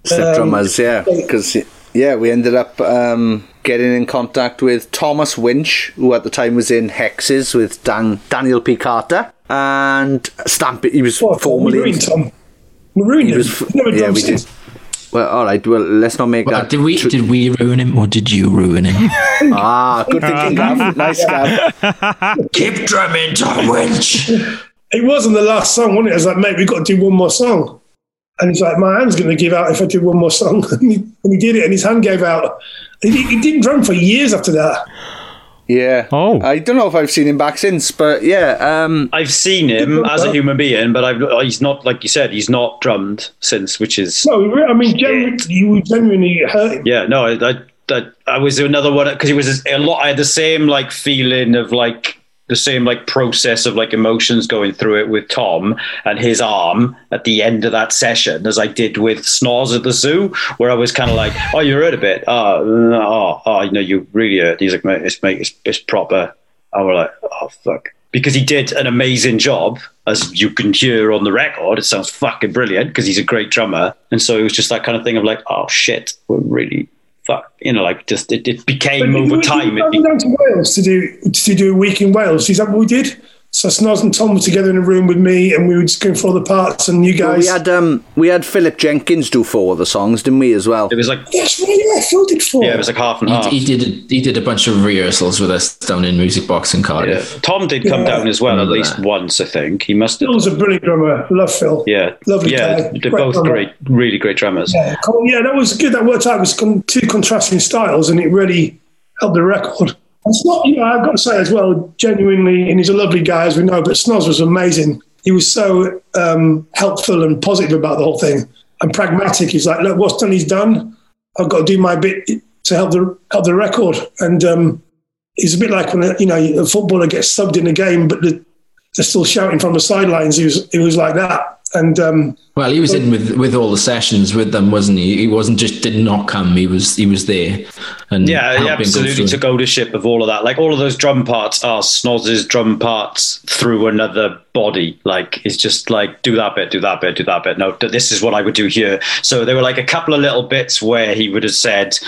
Step Um, drummers, yeah. Because, yeah, we ended up um, getting in contact with Thomas Winch, who at the time was in Hexes with Dan, Daniel P. Carter. And Stamp, he was formerly. ruined Tom. Ruined He was, yeah, we since. did. Well, all right. Well, let's not make Well, that. did we did we ruin him or did you ruin him? [laughs] Ah, good thinking, Gav. [laughs] Nice, Gav. Keep drumming, Tom Winch. It wasn't the last song, wasn't it? I was like, mate, we've got to do one more song. And he's like, my hand's going to give out if I do one more song. [laughs] and, he, and he did it, and his hand gave out. He, he didn't drum for years after that. Yeah. Oh. I don't know if I've seen him back since, but yeah. Um, I've seen him as a human being, but I've, he's not, like you said, he's not drummed since, which is No, I mean, genuinely, you genuinely hurt him. yeah. No, I, I, I, I was another one because it was a lot. I had the same like feeling of like the same like process of like emotions going through it with Tom and his arm at the end of that session as I did with Snoz at the zoo, where I was kind of like, [laughs] "Oh, you hurt a bit. Oh, oh, oh, you know, you really hurt." He's like, "Mate, it's mate, it's, it's proper." I was like, "Oh fuck." Because he did an amazing job, as you can hear on the record. It sounds fucking brilliant because he's a great drummer. And so it was just that kind of thing of like, oh shit, we're really fuck. You know, like just it, it became But over time. It went down to Wales to do to do a week in Wales. Is that what we did? So Snoz and Tom were together in a room with me, and we were just going for all the parts. And you well, guys, we had um, we had Philip Jenkins do four of the songs, didn't we, as well? It was like yes, really, yeah, Phil did four. yeah, it was like half and half. He, he did he did a bunch of rehearsals with us down in Music Box in Yeah. Cardiff. Tom did come Yeah. down as well, at least that. once, I think. He must have. Phil's a brilliant drummer. Love Phil. Yeah, Lovely Yeah, guy. they're Great both drummer. great, really great drummers. Yeah, yeah, that was good. That worked out. It was two contrasting styles, and it really helped the record. You know, I've got to say as well, genuinely, and he's a lovely guy, as we know, but Snoz was amazing. He was so um, helpful and positive about the whole thing and pragmatic. He's like, look, what's done, he's done. I've got to do my bit to help the help the record. And um, a bit like when, you know, a footballer gets subbed in a game, but the, they're still shouting from the sidelines. He was, it was like that. And um, Well, he was in with with all the sessions with them, wasn't he? He wasn't just did not come. He was he was there, and Yeah, he absolutely through. took ownership of all of that. Like all of those drum parts are Snoz's drum parts through another body. Like it's just like do that bit, do that bit, do that bit. No, this is what I would do here. So there were like a couple of little bits where he would have said.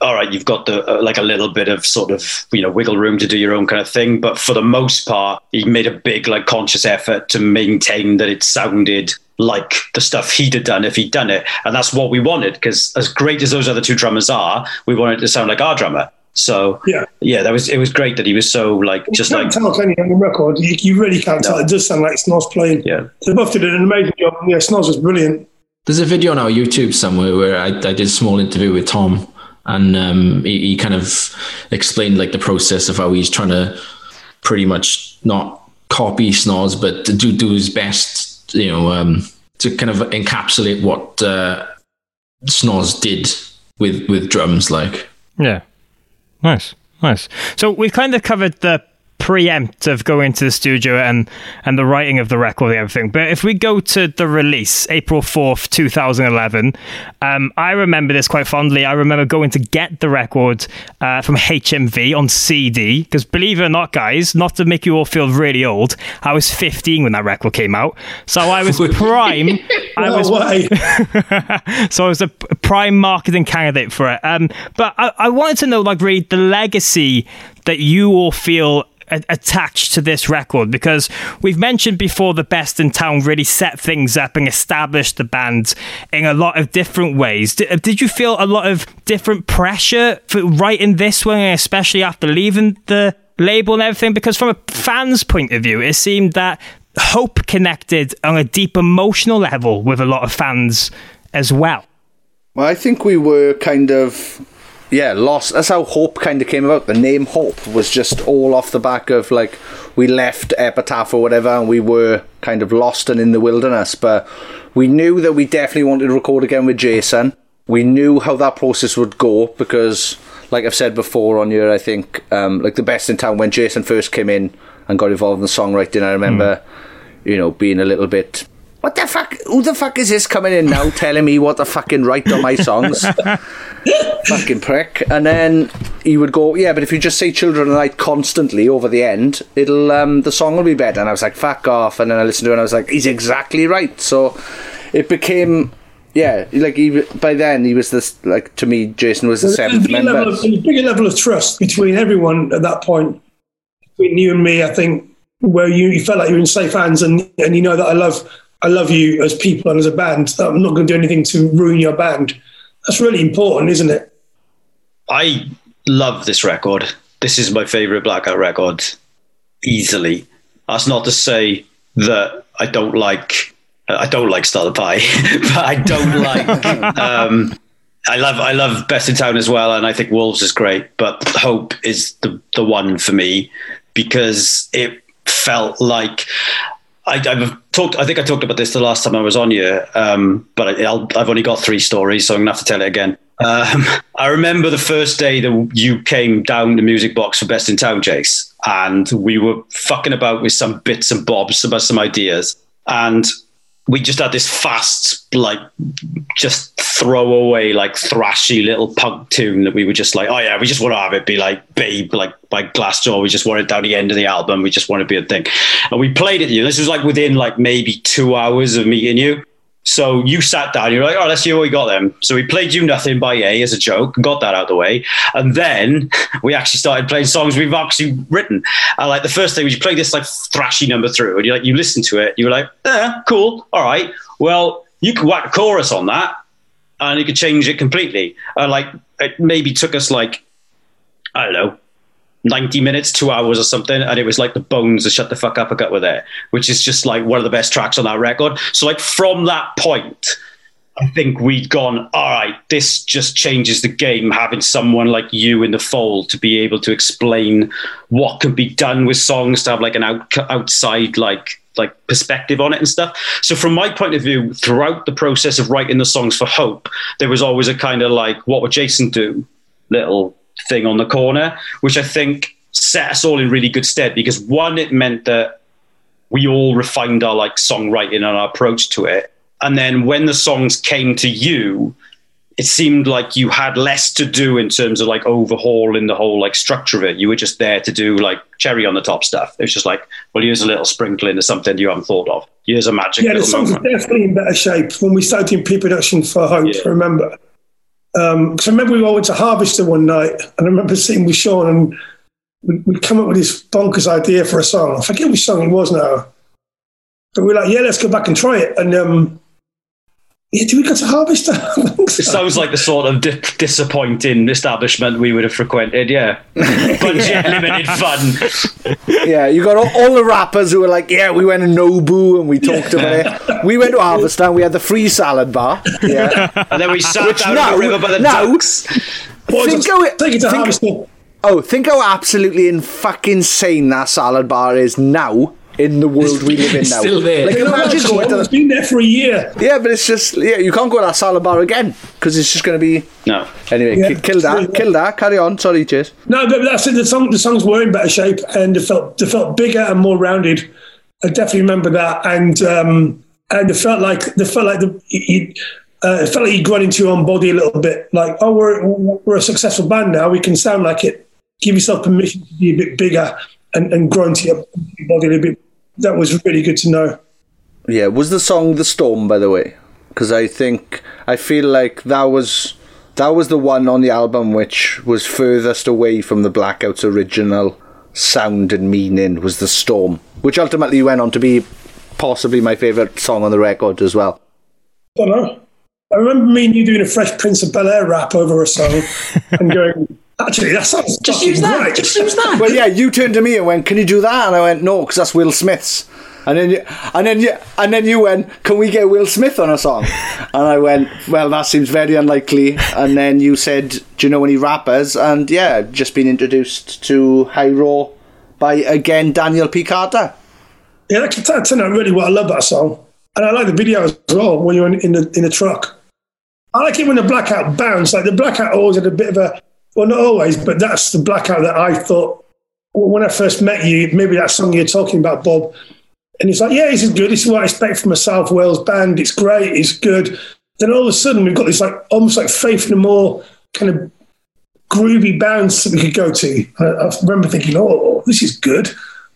All right, you've got the uh, like a little bit of sort of you know wiggle room to do your own kind of thing, but for the most part, he made a big like conscious effort to maintain that it sounded like the stuff he'd have done if he'd done it, and that's what we wanted. Because as great as those other two drummers are, we wanted it to sound like our drummer. So yeah, yeah, that was it was great that he was so like just you like can't tell can you, on the record. You, you really can't tell. It does sound like Snoz playing. Yeah, they both did an amazing job. Yeah, Snoz was brilliant. There's a video on our YouTube somewhere where I, I did a small interview with Tom, and um, he, he kind of explained like the process of how he's trying to pretty much not copy Snoz, but to do do his best, you know, um, to kind of encapsulate what uh, Snoz did with with drums, like. Yeah. Nice. Nice. So we've kind of covered the preempt of going to the studio and and the writing of the record and everything. But if we go to the release, April fourth, two thousand eleven, um, I remember this quite fondly. I remember going to get the record uh, from HMV on CD because believe it or not, guys, not to make you all feel really old, I was fifteen when that record came out, so I was [laughs] prime. I was way. [laughs] so I was a prime marketing candidate for it. Um, but I, I wanted to know, like, really, the legacy that you all feel a- attached to this record because we've mentioned before the best in town really set things up and established the band in a lot of different ways. Did, uh, did you feel a lot of different pressure for writing this one especially after leaving the label and everything? Because from a fan's point of view it seemed that hope connected on a deep emotional level with a lot of fans as well. Well, I think we were kind of, yeah, lost. That's how Hope kind of came about. The name Hope was just all off the back of like we left Epitaph or whatever, and we were kind of lost and in the wilderness. But we knew that we definitely wanted to record again with Jason. We knew how that process would go because, like I've said before on here, I think um, like the best in town when Jason first came in and got involved in the songwriting. I remember, you know, being a little bit what the fuck? Who the fuck is this coming in now telling me what to fucking write on my songs? [laughs] fucking prick. And then he would go, yeah, but if you just say Children of the Night constantly over the end, it'll um, the song will be better. And I was like, fuck off. And then I listened to it and I was like, he's exactly right. So it became. Yeah, like he, by then he was this like to me. Jason was the seventh big member. level of, a bigger level of trust between everyone at that point. Between you and me, I think, where you, you felt like you were in safe hands, and and you know that I love I love you as people and as a band. I'm not going to do anything to ruin your band. That's really important, isn't it? I love this record. This is my favorite Blackout record, easily. That's not to say that I don't like I don't like Star the Pie, [laughs] but I don't like. [laughs] Um, I love I love Best in Town as well, and I think Wolves is great. But Hope is the the one for me because it felt like I, I've talked. I think I talked about this the last time I was on here, um, but I, I've only got three stories, so I'm gonna have to tell it again. Um, [laughs] I remember the first day that you came down the Music Box for Best in Town, Jace, and we were fucking about with some bits and bobs about some ideas, and we just had this fast, like, just throwaway, like, thrashy little punk tune that we were just like, oh yeah, we just want to have it be like Babe, like by Glassjaw. We just want it down the end of the album. We just want to be a thing. And we played it you. This was like within like maybe two hours of meeting you. So you sat down, you're like, oh, let's see what we got then. So we played you nothing by A as a joke, got that out of the way. And then [laughs] we actually started playing songs we've actually written. And like the first thing was you play this like thrashy number through and you like you listen to it, you were like, eh, cool, all right. Well, you could whack a chorus on that and you could change it completely. And like it maybe took us like, I don't know, 90 minutes, two hours or something, and it was like the bones of Shut the Fuck Up I got with it, which is just like one of the best tracks on that record. So, like, from that point, I think we'd gone, all right, this just changes the game, having someone like you in the fold to be able to explain what can be done with songs, to have like an out, outside, like, like perspective on it and stuff. So from my point of view, throughout the process of writing the songs for Hope, there was always a kind of like, what would Jason do? Little thing on the corner, which I think set us all in really good stead because one, it meant that we all refined our like songwriting and our approach to it. And then when the songs came to you, it seemed like you had less to do in terms of like overhauling the whole like structure of it. You were just there to do like cherry on the top stuff. It was just like, well, here's a little sprinkling of something you haven't thought of. Here's a magic Yeah, the songs are definitely in better shape when we started doing pre-production for Hope. I remember. Because I remember we went to Harvester one night, and I remember sitting with Sean, and we- we'd come up with this bonkers idea for a song. I forget which song it was now. But we were like, yeah, let's go back and try it. And um, yeah, do we go to Harvester? [laughs] It sounds like the sort of di- disappointing establishment we would have frequented. Yeah, [laughs] budget, limited fun. yeah, you got all, all the rappers who were like, yeah, we went to Nobu and we talked about it. We went to Harvester and we had the free salad bar. Yeah. And then we sat Which down now- on the river by the now- ducks. think how it, take it to think- Harvester. Oh, think how absolutely in fucking insane that salad bar is now in the world we live in [laughs] now. Still there. Like, imagine going to It's the, been there for a year. yeah, but it's just yeah, you can't go to that salad bar again because it's just going to be No. anyway. Yeah. ki- kill that, kill that. Carry on. Sorry, Jace. No, but that's it. The, song, the songs were in better shape and they felt they felt bigger and more rounded. I definitely remember that, and um, and it felt like they felt like the you, uh, it felt like you'd grown into your own body a little bit. Like, oh, we're we're a successful band now. We can sound like it. Give yourself permission to be a bit bigger and, and grow into your body a little bit. That was really good to know. Yeah, was the song "The Storm" by the way? Because I think I feel like that was that was the one on the album which was furthest away from the Blackouts' original sound and meaning. Was "The Storm," which ultimately went on to be possibly my favorite song on the record as well. I don't know. I remember me and you doing a Fresh Prince of Bel Air rap over a song [laughs] and going, actually, that sounds just use that. Right. Just use that. well, yeah, you turned to me and went, "Can you do that?" And I went, "No, because that's Will Smith's." And then, you, and then you, and then you went, "Can we get Will Smith on a song?" And I went, "Well, that seems very unlikely." And then you said, "Do you know any rappers?" And yeah, just been introduced to High Hyro by again Daniel P. Carter. Yeah, that, that turned out really well. I love that song, and I like the video as well when you're in, in the in the truck. I like it when the blackout bounce. Like the blackout always had a bit of a well, not always, but that's the blackout that I thought when I first met you. Maybe that song you're talking about, Bob. And he's like, "Yeah, this is good. This is what I expect from a South Wales band. It's great. It's good." Then all of a sudden, we've got this like almost like Faith No More kind of groovy bounce that we could go to. I, I remember thinking, "Oh, this is good.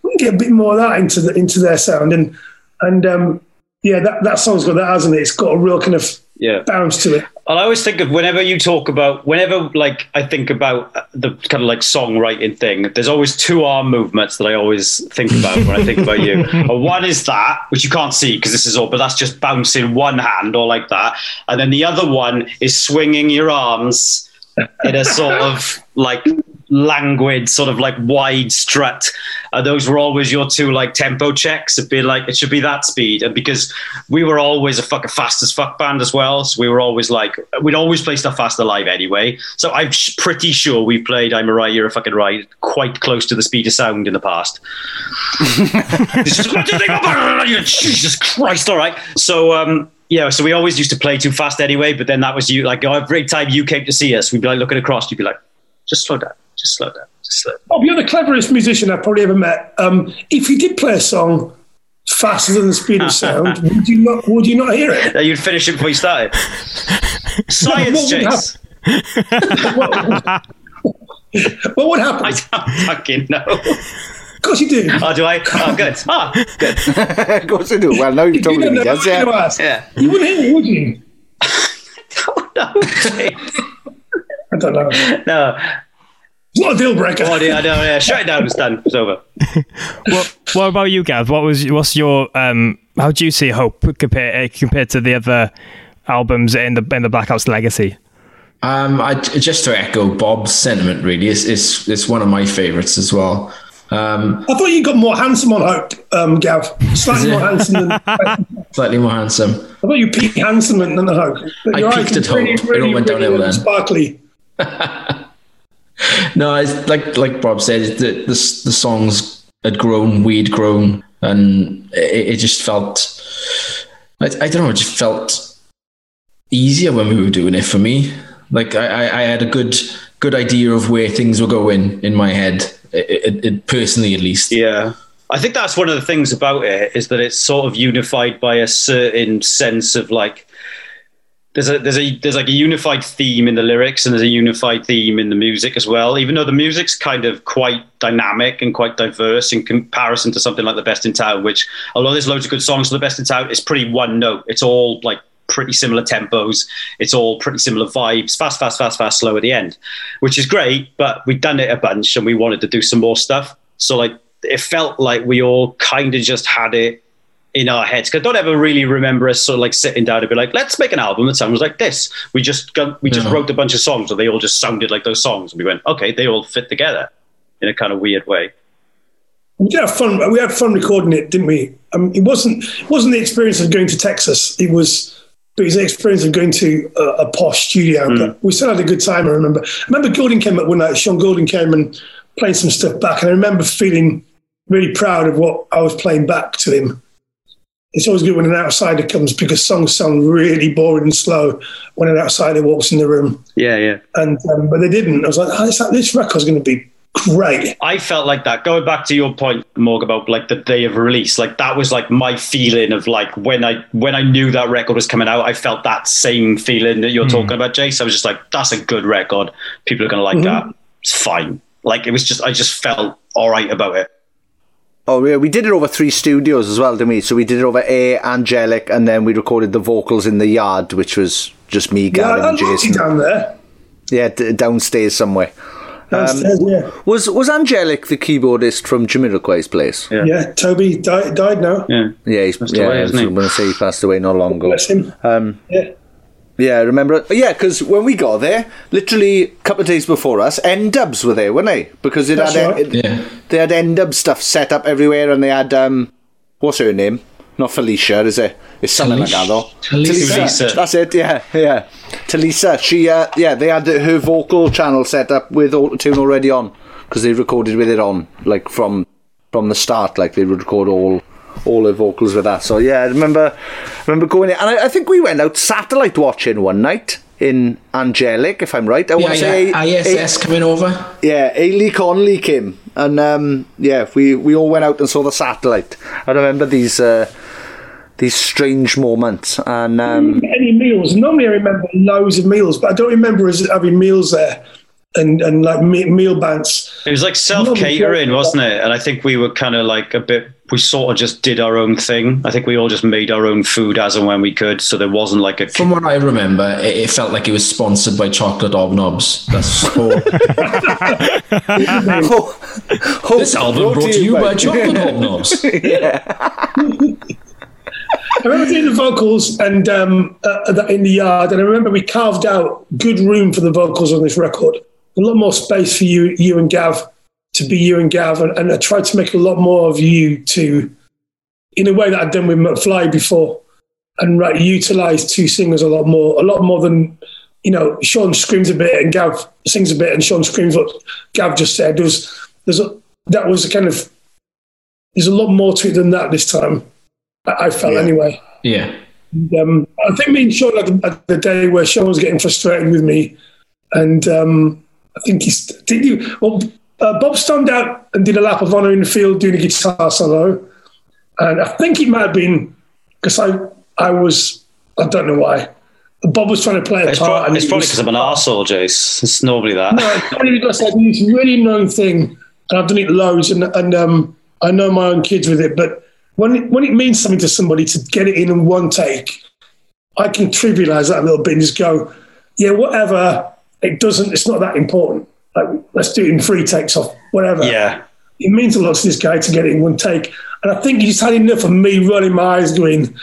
We can get a bit more of that into the into their sound." And and um, yeah, that that song's got that, hasn't it? It's got a real kind of Yeah. bounce to it. I always think of whenever you talk about, whenever like I think about the kind of like songwriting thing, there's always two arm movements that I always think about when I think about you. [laughs] And one is that, which you can't see because this is all, but that's just bouncing one hand or like that. And then the other one is swinging your arms in a sort of like languid, sort of like wide strut. And those were always your two like tempo checks. It'd be like, it should be that speed. And because we were always a fucking fast as fuck band as well. So we were always like, we'd always play stuff faster live anyway. So I'm sh- pretty sure we've played I'm a Right, You're a Fucking Right quite close to the speed of sound in the past. [laughs] Jesus Christ! All right. So um, yeah, so we always used to play too fast anyway. But then that was you. Like every time you came to see us, we'd be like looking across. You'd be like, just slow down, just slow down, just slow. Down. Bob, you're the cleverest musician I've probably ever met. Um, if you did play a song faster than the speed of sound, [laughs] would you not? Would you not hear it? Yeah, you'd finish it before you started. [laughs] Science, what would Jace. [laughs] What would happen? I don't fucking know. Of course you do. Oh, do I? Oh, good. Ah, good. of course I do. Well, now you've told You me, don't know yes, what I'm gonna yeah. ask. Yeah. You wouldn't hear it, would you? No, I don't know. It's no. Not a deal breaker. Oh, dear, I don't. Yeah, shut it down. It's done. It's over. [laughs] what, what about you, Gav? What was what's your um? How do you see Hope compared uh, compared to the other albums in the in the Blackouts legacy? Um, I, just to echo Bob's sentiment, really, it's, it's, it's one of my favourites as well. Um, I thought you got more handsome on Hope, um, Gav. Slightly more handsome than. I [laughs] slightly more handsome. I thought you peaked handsome than than Hope. I your eyes peaked at were really, Hope. It all really, went downhill really then. Sparkly. [laughs] No, it's like like Bob said, the the, the songs had grown, we'd grown, and it, it just felt. I, I don't know. It just felt easier when we were doing it for me. Like I, I, had a good good idea of where things were going in my head, it, it, it, personally at least. Yeah. I think that's one of the things about it is that it's sort of unified by a certain sense of like there's a there's a there's like a unified theme in the lyrics and there's a unified theme in the music as well. Even though the music's kind of quite dynamic and quite diverse in comparison to something like the Best in Town, which although there's loads of good songs for the Best in Town, it's pretty one note. It's all like pretty similar tempos. It's all pretty similar vibes, fast, fast, fast, fast, slow at the end, which is great. But we'd done it a bunch and we wanted to do some more stuff. So like it felt like we all kind of just had it in our heads. Because I don't ever really remember us sort of like sitting down and be like, let's make an album that sounds like this. We just got, we just Yeah. wrote a bunch of songs and they all just sounded like those songs. And we went, okay, they all fit together in a kind of weird way. We did have fun. We had fun recording it, didn't we? Um, it wasn't it wasn't the experience of going to Texas. It was it was the experience of going to a, a posh studio. But we still had a good time. I remember. I remember Gordon came up one night. Sean Gordon came and played some stuff back, and I remember feeling really proud of what I was playing back to him. It's always good when an outsider comes because songs sound really boring and slow when an outsider walks in the room. Yeah, yeah. And um, but they didn't. I was like, oh, this, this record's going to be great. I felt like that. Going back to your point, Morg, about like the day of release, like that was like my feeling of like when I when I knew that record was coming out, I felt that same feeling that you're talking about, Jace. I was just like, that's a good record. People are gonna like that. It's fine. Like it was just, I just felt all right about it. Oh, yeah, we did it over three studios as well, didn't we? So we did it over A, Angelic, and then we recorded the vocals in the yard, which was just me, Yeah, Gavin, I and liked it Jason. down there. Yeah, d- downstairs somewhere. Downstairs, yeah. Was was Angelic the keyboardist from Jamiroquai's place? Yeah. Yeah, Toby died, died now. Yeah. Yeah, he's Passed yeah, away, I was hasn't he? going to say he passed away not long ago. Bless him. Um, Yeah. Yeah, I remember. Yeah, because when we got there, literally a couple of days before us, N-Dubz were there, weren't they? Because it That's had right. it- Yeah. they had N Dub stuff set up everywhere, and they had um, what's her name? Not Felicia, is it? It's something like that though. Tulisa. Tulisa. That's it. Yeah, yeah. Tulisa. She. Uh, yeah, they had her vocal channel set up with auto tune already on because they recorded with it on, like from from the start. Like they would record all all her vocals with that. So yeah, I remember remember going in, and I, I think we went out satellite watching one night in Angelic, if I'm right. I want Yeah, to say yeah. ISS coming over. yeah, Ailey Conley came, and um, yeah, we, we all went out and saw the satellite. I remember these uh, these strange moments, and um, Any meals? Normally, I remember loads of meals, but I don't remember us having meals there and and like meal bands. It was like self catering, wasn't it? And I think we were kind of like a bit. We sort of just did our own thing. I think we all just made our own food as and when we could. So there wasn't like a. From what I remember, it, it felt like it was sponsored by Chocolate Hobnobs. That's [laughs] all. [laughs] this album brought to you by Chocolate [laughs] Hobnobs. I remember doing the vocals and um, uh, in the yard, and I remember we carved out good room for the vocals on this record. A lot more space for you, you and Gav, to be you and Gav, and, and I tried to make a lot more of you to, in a way that I'd done with McFly before, and right, utilize two singers a lot more, a lot more than you know. Sean screams a bit and Gav sings a bit, and Sean screams what Gav just said. There was there's a, that was a kind of there's a lot more to it than that this time. I I felt anyway. Yeah. And, um, I think me and Sean had, had the day where Sean was getting frustrated with me, and um, I think he's did you well. Uh, Bob stormed out and did a lap of honour in the field doing a guitar solo, and I think it might have been because I I was I don't know why. Bob was trying to play a It's, part. pro- and it's probably because I'm an arsehole, Jace. It's normally that. no, it's probably because I do this really annoying thing, and I've done it loads, and and um, I know my own kids with it. But when it, when it means something to somebody to get it in in one take, I can trivialize that a little bit and just go, yeah, whatever. It doesn't. It's not that important. Like, let's do it in three takes off, whatever. yeah. It means a lot to this guy to get it in one take, and I think he just had enough of me running my eyes, going,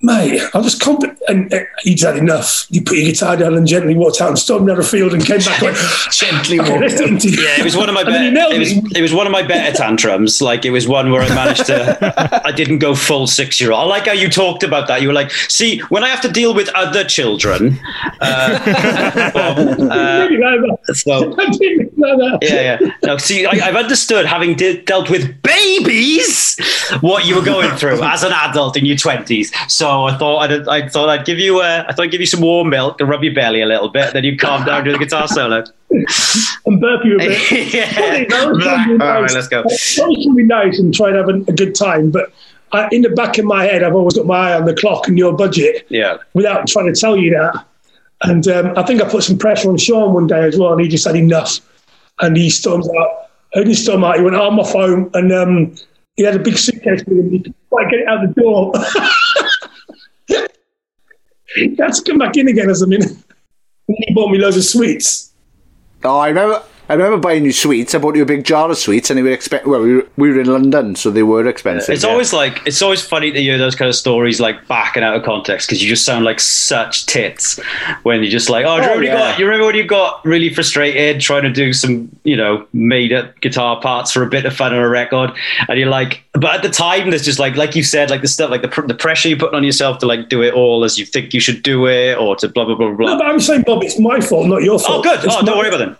mate, I'll just comp and uh, he's had enough. You put your guitar down and gently walked out and stormed down the field and came back. went, [laughs] Gently walked. Yeah, it was one of my [laughs] better. It was, it. was one of my better tantrums. Like it was one where I managed to. [laughs] I didn't go full six year old. I like how you talked about that. You were like, see, when I have to deal with other children, uh, Bob, uh, Maybe like that. so I didn't- No, no. Yeah, yeah. No, see, I, I've understood, having de- dealt with babies, what you were going through as an adult in your twenties. So I thought I'd, I thought I'd give you, uh, I thought I'd give you some warm milk and rub your belly a little bit, then you calm down do the guitar solo. [laughs] and burp you a bit. [laughs] Yeah. Funny, that was All right, let's go. Was gonna be nice and try and have a, a good time. But I, in the back of my head, I've always got my eye on the clock and your budget Yeah. without trying to tell you that. And um, I think I put some pressure on Sean one day as well, and he just had enough. And he storms out. I heard him storm out. He went, "I'm off home," and um, he had a big suitcase with him. He could quite get it out the door. [laughs] to come back in again as a minute. [laughs] He bought me loads of sweets. Oh, I remember. I remember buying you sweets. I bought you a big jar of sweets, and they were expect. Well, we were, we were in London, so they were expensive. It's yeah. always like it's always funny to hear those kind of stories like back and out of context because you just sound like such tits when you're just like, oh, do you Oh, remember, when you got, you remember when you got really frustrated trying to do some, you know, made up guitar parts for a bit of fun on a record, and you're like, but at the time there's just like, like you said, like the stuff, like the, pr- the pressure you're putting on yourself to like do it all as you think you should do it, or to blah blah blah blah. No, but I'm saying, Bob, it's my fault, not your oh, fault. Oh, good. It's Oh, don't worry about them.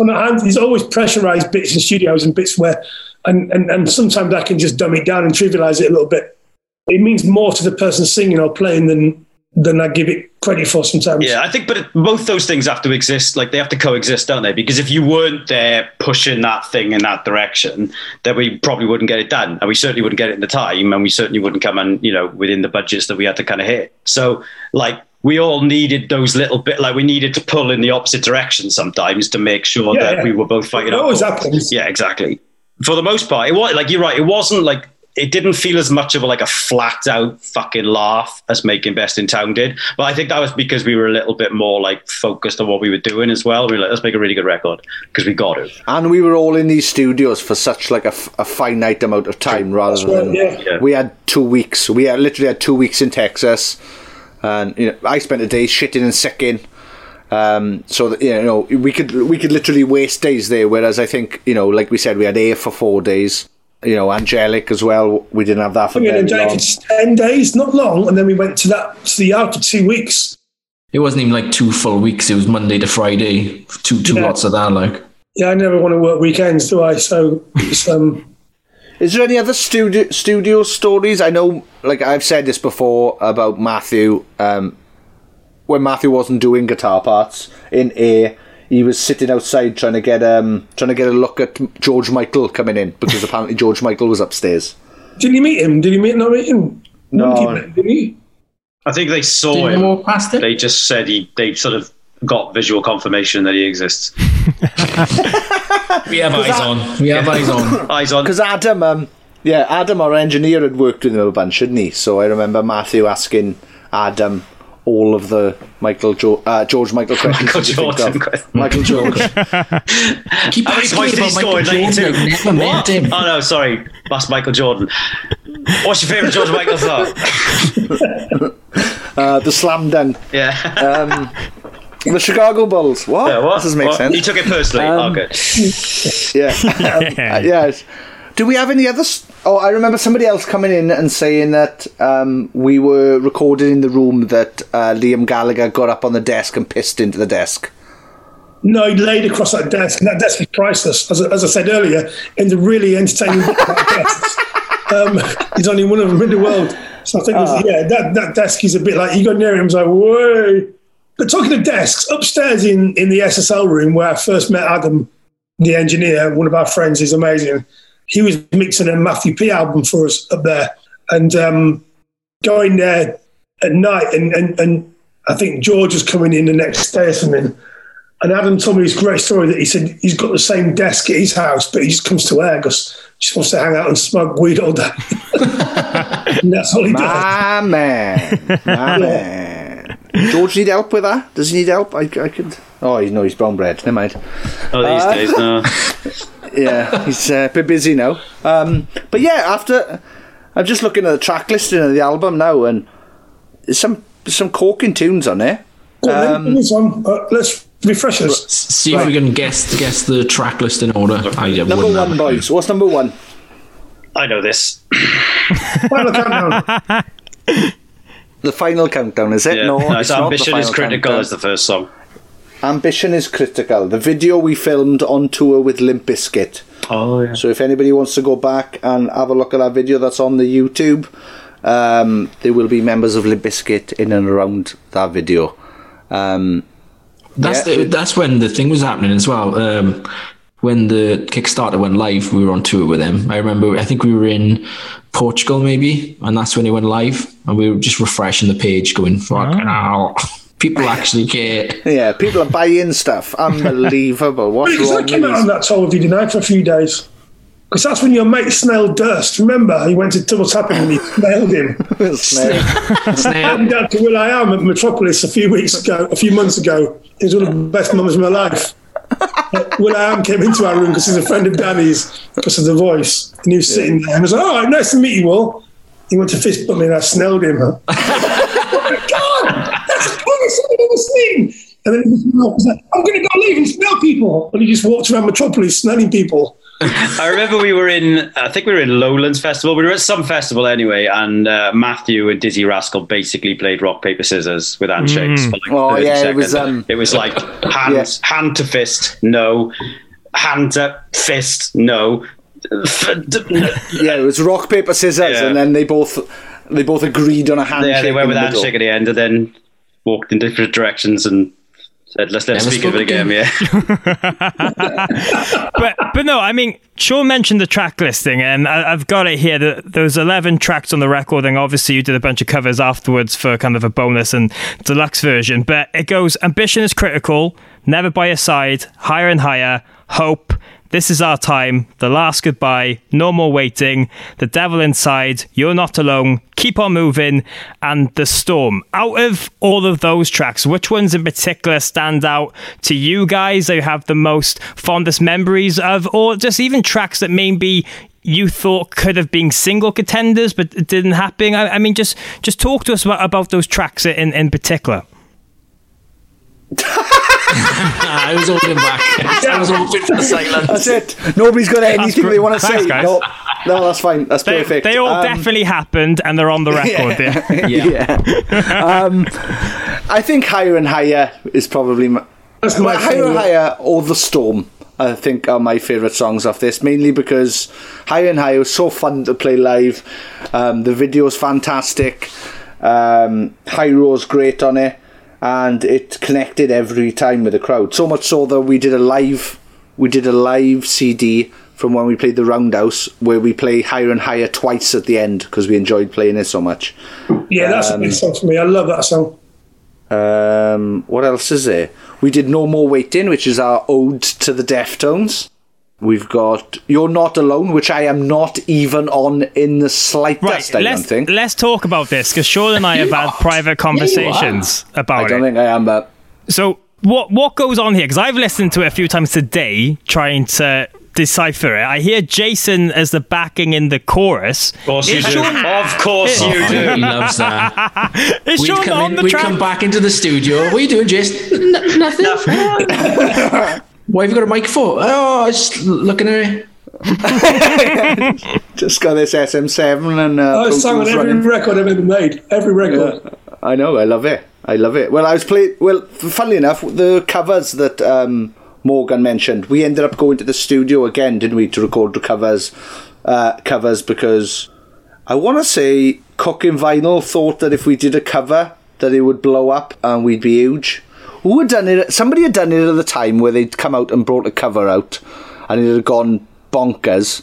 My- hands. Always pressurized bits in studios and bits where, and, and, and sometimes I can just dumb it down and trivialize it a little bit. It means more to the person singing or playing than than I give it credit for sometimes. Yeah, I think, but it, both those things have to exist. Like they have to coexist, don't they? Because if you weren't there pushing that thing in that direction, then we probably wouldn't get it done, and we certainly wouldn't get it in the time, and we certainly wouldn't come and you know within the budgets that we had to kind of hit. So, like, we all needed those little bit, like we needed to pull in the opposite direction sometimes to make sure Yeah, that yeah. we were both fighting. It our always Yeah, exactly. For the most part, it was like you're right. It wasn't like it didn't feel as much of a, like a flat out fucking laugh as making Best in Town did. But I think that was because we were a little bit more like focused on what we were doing as well. We were like, let's make a really good record because we got it. and we were all in these studios for such like a, f- a finite amount of time, rather than yeah. Yeah. we had two weeks. We had literally had two weeks in Texas, and you know I spent a day shitting and sicking. Um, so that, you know we could we could literally waste days there. Whereas I think you know, like we said, we had air for four days. You know, angelic as well. We didn't have that for We had very long. 10 days, not long, and then we went to that to the yard for two weeks. It wasn't even like two full weeks. It was Monday to Friday, two two Yeah. lots of that. Like Yeah, I never want to work weekends, do I? So it's, um, Is there any other studio studio stories? I know, like I've said this before about Matthew. Um, when Matthew wasn't doing guitar parts in A, he was sitting outside trying to get um trying to get a look at George Michael coming in because [laughs] apparently George Michael was upstairs. did you meet him? Did you meet not meet him? No. Monkey Did he? I think they saw did him. walk past it? They just said he. They sort of got visual confirmation that he exists. We have eyes on. We have eyes on. [laughs] Eyes on. Because Adam, um, yeah, Adam, our engineer, had worked with him a bunch, hadn't he? So I remember Matthew asking Adam all of the Michael jo- uh, George Michael questions. Michael [laughs] that Jordan Michael George. Keep How many points did he about score in Michael Jordan. 92? I've never met him. Oh no, sorry, that's Michael Jordan. What's your favourite George Michael song? [laughs] uh, the slam dunk. Yeah. Um, the Chicago Bulls. What? yeah what? That doesn't make What? sense. He took it personally. Um, oh, good. [laughs] Yeah. Um, [laughs] uh, yes. Do we have any other? s oh, I remember somebody else coming in and saying that um, we were recorded in the room that uh, Liam Gallagher got up on the desk and pissed into the desk. No, he laid across that desk, and that desk is priceless. As, I- as I said earlier, in the really entertaining bit about desks, um, there's only one of them in the world. So I think, Ah. yeah, that, that desk is a bit like you go near him, it's like, whoa. But talking of desks, upstairs in, in the SSL room where I first met Adam, the engineer, one of our friends, is amazing. He was mixing a Matthew P album for us up there, and um, going there at night, and, and, and I think George was coming in the next day or something. And Adam told me this great story that he said he's got the same desk at his house, but he just comes to air because he just wants to hang out and smoke weed all day. [laughs] and that's all he does. My man, my [laughs] man. George need help with that? Does he need help? I, I could. Oh, he's no, he's brown bread. Never mind. Oh, these Uh, days, no. [laughs] yeah, he's uh, a bit busy now. Um, but yeah, after I'm just looking at the track listing of the album now, and there's some some corking tunes on there. Go on, then, Um, give me some. Uh, let's refresh us. See if we can guess guess the track list in order. I Number one, have- boys. What's number one? I know this. Final countdown. [laughs] The final countdown, is it? Yeah. No, no, it's it's not the Ambition is Critical countdown. is the first song. Ambition is critical. The video we filmed on tour with Limp Bizkit. Oh yeah. So if anybody wants to go back and have a look at that video that's on the YouTube, um, there will be members of Limp Bizkit in and around that video. Um, That's Yeah. the, that's when the thing was happening as well. Um, when the Kickstarter went live, we were on tour with them. I remember, I think we were in Portugal maybe, and that's when it went live, and we were just refreshing the page, going "Fucking oh. hell, [laughs] people actually care." yeah, people are buying stuff. Unbelievable. What's Because wrong I with came out on these? that tour with you tonight for a few days. Because that's when your mate Snail Durst, remember? He went to Double Tapping and he [laughs] snailed him. Snake. And down to Will I Am at Metropolis a few weeks ago, a few months ago. It was one of the best moments of my life. Will I Am came into our room because he's a friend of Danny's because of the voice. And he was sitting there and I was like, all right, nice to meet you Will." He went to fist bump me and I snailed him. [laughs] oh my God, that's the coolest thing I've ever seen. And then he was like, I'm going to go leave and smell people. And he just walked around Metropolis smelling people. [laughs] I remember we were in, I think we were in Lowlands Festival. We were at some festival anyway, and uh, Matthew and Dizzee Rascal basically played rock paper scissors with handshakes for like Oh, 30 yeah, it was, um, it was like hand, hand to fist, no, hand to fist, no. F- d- n- Yeah, it was rock paper scissors, Yeah. and then they both they both agreed on a handshake. yeah, they went with the a middle. handshake at the end, and then walked in different directions and said, "Let's let's speak of it again." again. Yeah. [laughs] but but no, I mean, Sean mentioned the track listing, and I, I've got it here. That there was eleven tracks on the record, and obviously you did a bunch of covers afterwards for kind of a bonus and deluxe version. But it goes: ambition is critical, never by your side, higher and higher, hope. This is our time. The last goodbye. No more waiting. The devil inside. You're not alone. Keep on moving. And the storm. Out of all of those tracks, which ones in particular stand out to you guys? That you have the most fondest memories of, or just even tracks that maybe you thought could have been single contenders but it didn't happen. I, I mean, just just talk to us about, about those tracks in in particular. [laughs] [laughs] I was holding back. I was hoping for the silence. That's it. Nobody's got anything gr- they want to thanks, say. guys. No, no, that's fine. That's They, perfect. they all Um, definitely happened, and they're on the [laughs] record. Yeah. [laughs] yeah. um, I think higher and higher is probably my, That's my well, higher and higher or the storm. I think are my favourite songs off this, mainly because Higher and Higher was so fun to play live. Um, the video's fantastic. Um, Hyro's great on it, and it connected every time with the crowd. So much so that we did a live, we did a live CD from when we played the Roundhouse, where we play Higher and Higher twice at the end because we enjoyed playing it so much. Yeah, that's a big song for me. I love that song. Um, what else is there? We did No More Waiting, which is our ode to the Deftones. We've got You're Not Alone, which I am not even on in the slightest, Right, I don't let's, think. let's talk about this because Sean and I [laughs] have had private conversations about it. I don't it. think I am, but So what what goes on here? Because I've listened to it a few times today, trying to decipher it. I hear Jason as the backing in the chorus. Of course you Is do. Sean- Of course Oh, you he do. loves that. [laughs] Is We'd Sean come, on in, the we'd track? come back into the studio. What are you doing, Jason? N- nothing. [laughs] Why have you got a mic for? Oh, I was just looking at it. [laughs] just got this SM7 and uh, I Pro was on every running. record I've ever made. Every record. I know, I love it. I love it. Well, I was playing. Well, funnily enough, the covers that um, Morgan mentioned, we ended up going to the studio again, didn't we, to record the covers? Uh, covers because I want to say Cooking Vinyl thought that if we did a cover, that it would blow up and we'd be huge. Who had done it? Somebody had done it at the time where they'd come out and brought a cover out, and it had gone bonkers.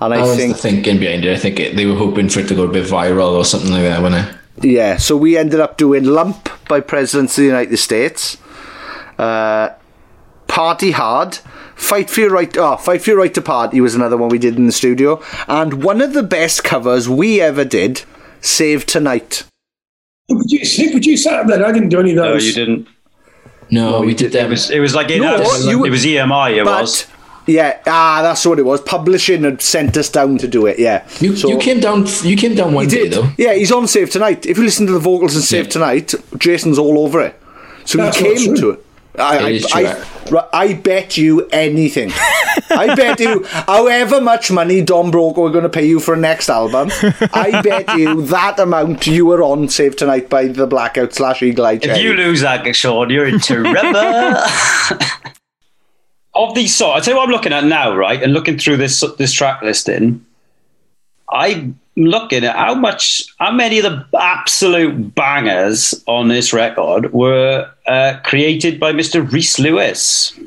And I That was think the thinking behind it. I think it, they were hoping for it to go a bit viral or something like that, wasn't it? Yeah, so we ended up doing Lump by Presidents of the United States, uh, Party Hard, Fight for Your Right. Oh, Fight for Your Right to Party was another one we did in the studio, and one of the best covers we ever did, Save Tonight. Who produced, who produced that then? I didn't do any of those. No, you didn't. No, we did It was it was like it, No, was, you- it was EMI. It But was. yeah, ah, that's what it was. Publishing had sent us down to do it. Yeah, You, So- you came down. You came down one He day did. though. Yeah, he's on Save Tonight. If you listen to the vocals in Save Yeah. Tonight, Jason's all over it. So That's he came to it. I, It is I, true. I, eh? I bet you anything. I bet you however much money Don Broco are going to pay you for a next album. I bet you that amount you were on Save Tonight by the Blackout slash Eagle Eye If you lose that, Sean, you're in trouble. [laughs] of these songs, I tell you what I'm looking at now, right? And looking through this this track listing, I'm looking at how much, how many of the absolute bangers on this record were uh, created by Mr. Rhys Lewis.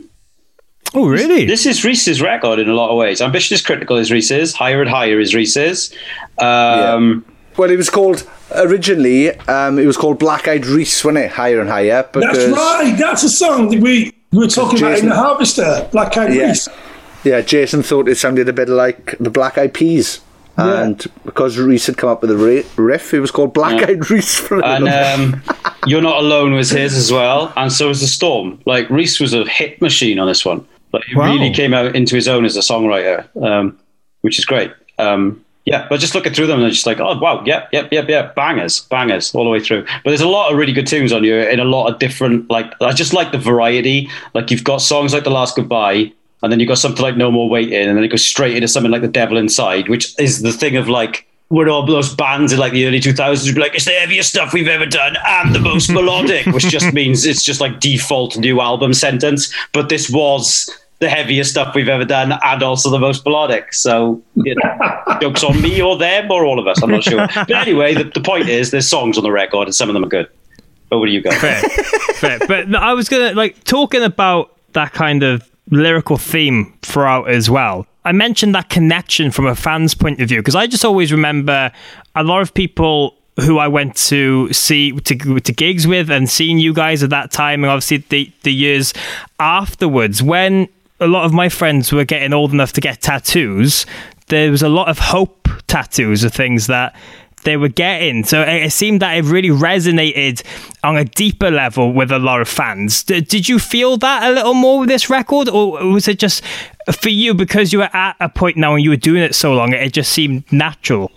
Oh, really? This is Rhys's record in a lot of ways. Ambitious is critical is Rhys's. Higher and higher is Rhys's. Um, Well, it was called originally. Um, it was called Black Eyed Rhys, wasn't it? Higher and higher. Because, That's right. That's a song that we, we were talking about in the Harvester, Black Eyed Yeah. Peas. Yeah, Jason thought it sounded a bit like the Black Eyed Peas. Yeah. And because Rhys had come up with a riff, it was called Black Eyed Rhys for and um, [laughs] You're Not Alone was his as well, and so was The Storm. Like, Rhys was a hit machine on this one. Like, he Wow. really came out into his own as a songwriter, um, which is great. Um, yeah, but just looking through them, and just like, oh, wow, yep, yep, yep, yep, bangers, bangers all the way through. But there's a lot of really good tunes on here in a lot of different, like, I just like the variety. Like, you've got songs like The Last Goodbye, and then you've got something like No More Waiting, and then it goes straight into something like The Devil Inside, which is the thing of like, when all those bands in like the early 2000s would be like, it's the heaviest stuff we've ever done and the most [laughs] melodic, which just means it's just like default new album sentence. But this was the heaviest stuff we've ever done and also the most melodic. So, you know, [laughs] jokes on me or them or all of us, I'm not sure. But anyway, the, the point is there's songs on the record and some of them are good. Over to you guys. Fair, fair. But no, I was gonna like talking about that kind of lyrical theme throughout as well. I mentioned that connection from a fan's point of view because I just always remember a lot of people who I went to see to, to gigs with and seeing you guys at that time and obviously the the years afterwards when a lot of my friends were getting old enough to get tattoos there was a lot of hope tattoos of things that they were getting. So it, seemed that it really resonated on a deeper level with a lot of fans. D- did you feel that a little more with this record, or was it just for you because you were at a point now and you were doing it so long, it just seemed natural?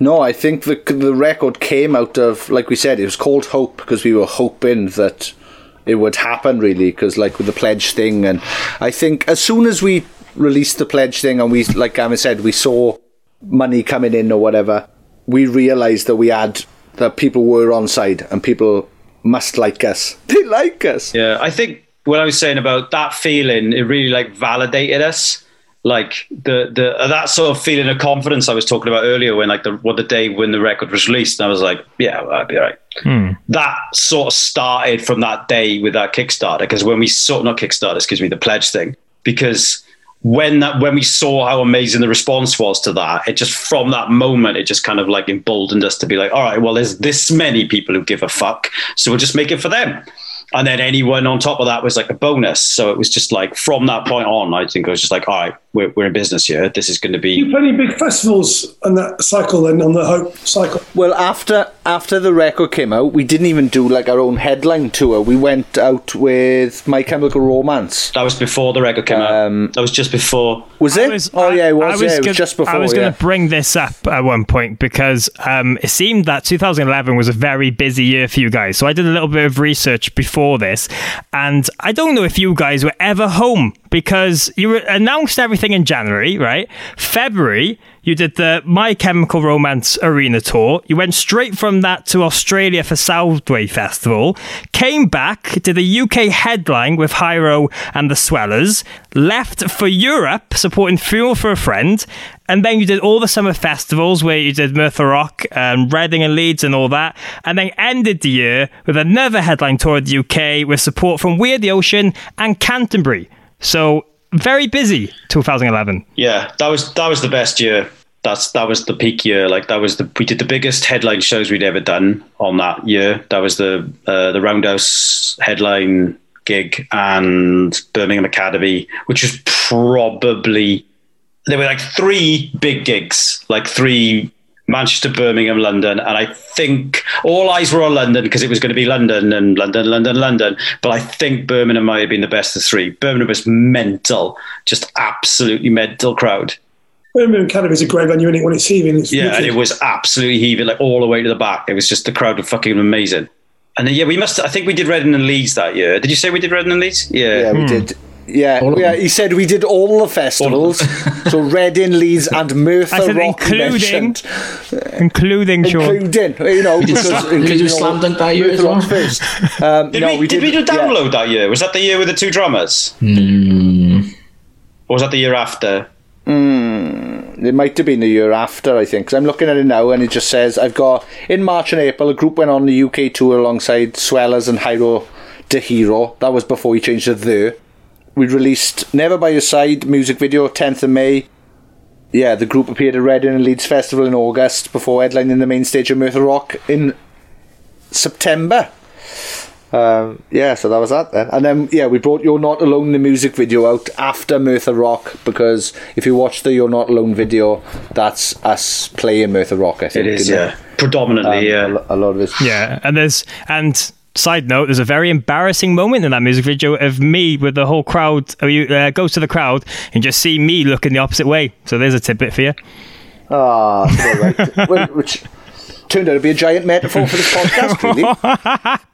No, I think the the record came out of like we said, it was called Hope because we were hoping that it would happen really because like with the pledge thing and I think as soon as we released the pledge thing and we like Gavin said we saw money coming in or whatever we realized that we had that people were on side and people must like us [laughs] they like us Yeah, I think what I was saying about that feeling, it really like validated us. Like the the that sort of feeling of confidence I was talking about earlier, when like the what the day when the record was released, and I was like, yeah, well, I'd be all right. Hmm. That sort of started from that day with that Kickstarter, because when we saw not Kickstarter, excuse me, the pledge thing, because when that when we saw how amazing the response was to that, it just from that moment it just kind of like emboldened us to be like, all right, well, there's this many people who give a fuck, so we'll just make it for them. And then anyone on top of that was like a bonus. So it was just like from that point on, I think I was just like, all right, we're, we're in business here. This is going to be You play any big festivals on that cycle then, on the Hope cycle? Well, after after the record came out, we didn't even do like our own headline tour. We went out with My Chemical Romance. That was before the record came out. That was just before. Was it? oh yeah, it was. I yeah, it was gonna- just before. I was yeah. going to bring this up at one point because um, it seemed that 2011 was a very busy year for you guys. So I did a little bit of research before this, and I don't know if you guys were ever home because you announced everything in January, right? February, you did the My Chemical Romance Arena tour. You went straight from that to Australia for Soundwave Festival. Came back, did the UK headline with Hyro and the Swellers. Left for Europe, supporting Funeral for a Friend. And then you did all the summer festivals where you did Merthyr Rock, and Reading and Leeds and all that. And then ended the year with another headline tour of the UK with support from We Are the Ocean and Canterbury. So very busy 2011. Yeah, that was that was the best year. That's that was the peak year. Like that was the we did the biggest headline shows we'd ever done on that year. That was the uh, the Roundhouse headline gig and Birmingham Academy, which was probably there were like three big gigs, like three Manchester, Birmingham, London, and I think all eyes were on London because it was going to be London and London, London, London. But I think Birmingham might have been the best of three. Birmingham was mental, just absolutely mental crowd. Birmingham Academy is a great venue, isn't it, when it's heaving? It's Yeah, and it was absolutely heaving, like all the way to the back. It was just the crowd were fucking amazing. And then, yeah, we must. I think we did Reading and Leeds that year. Did you say we did Reading and Leeds? Yeah, Yeah, we hmm. did. Yeah, All yeah. He said we did all the festivals. so Reading, Leeds, and Merthyr I said Rock including, mentioned. including Sean. including, you know, did because Slam- did we do including Slam Dunk that year as well? first. [laughs] Um, Did, no, we, did we do yeah. download that year? Was that the year with the two drummers? Mm, Or was that the year after? It might have been the year after, I think. 'cause I'm looking at it now, and it just says I've got in March and April. A group went on the UK tour alongside Swellers and Hyro Da Hero. That was before he changed to the. We released Never by Your Side music video 10th of May. Yeah, the group appeared at Reading and Leeds Festival in August before headlining the main stage of Merthyr Rock in September. Um, yeah, so that was that then. And then, yeah, we brought You're Not Alone, the music video, out after Merthyr Rock because if you watch the You're Not Alone video, that's us playing Merthyr Rock, I think. It is, isn't yeah. Predominantly, Um, yeah. A, a lot of it. Yeah, and there's and side note, there's a very embarrassing moment in that music video of me with the whole crowd. uh, You uh, go to the crowd and just see me looking the opposite way. So there's a tidbit for you. Ah, so right. [laughs] Which turned out to be a giant metaphor for this podcast, really. [laughs]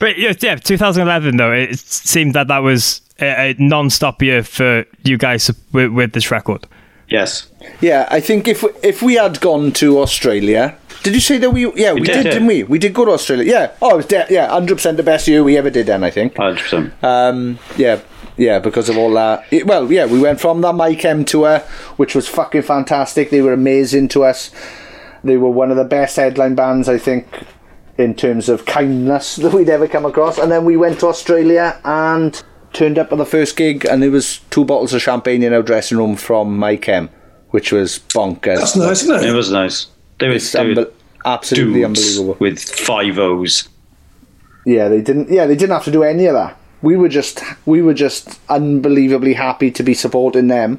But yeah, yeah, 2011 though, it seemed that that was a, a non-stop year for you guys with, with this record. Yes. Yeah, I think if if we had gone to Australia, did you say that we? Yeah, we, We did, did, yeah. didn't we? We did go to Australia. Yeah. Oh, it was de- yeah, hundred percent the best year we ever did. Then I think. 100%. Um, yeah, yeah, because of all that. It- well, yeah, we went from that My Chem tour, which was fucking fantastic. They were amazing to us. They were one of the best headline bands, I think, in terms of kindness that we'd ever come across. And then we went to Australia and turned up at the first gig, and there was two bottles of champagne in our dressing room from My Chem, which was bonkers. That's nice, isn't It it? was nice. They were, It's they were unbe- absolutely unbelievable. with five O's. Yeah, they didn't. Yeah, they didn't have to do any of that. We were just, we were just unbelievably happy to be supporting them,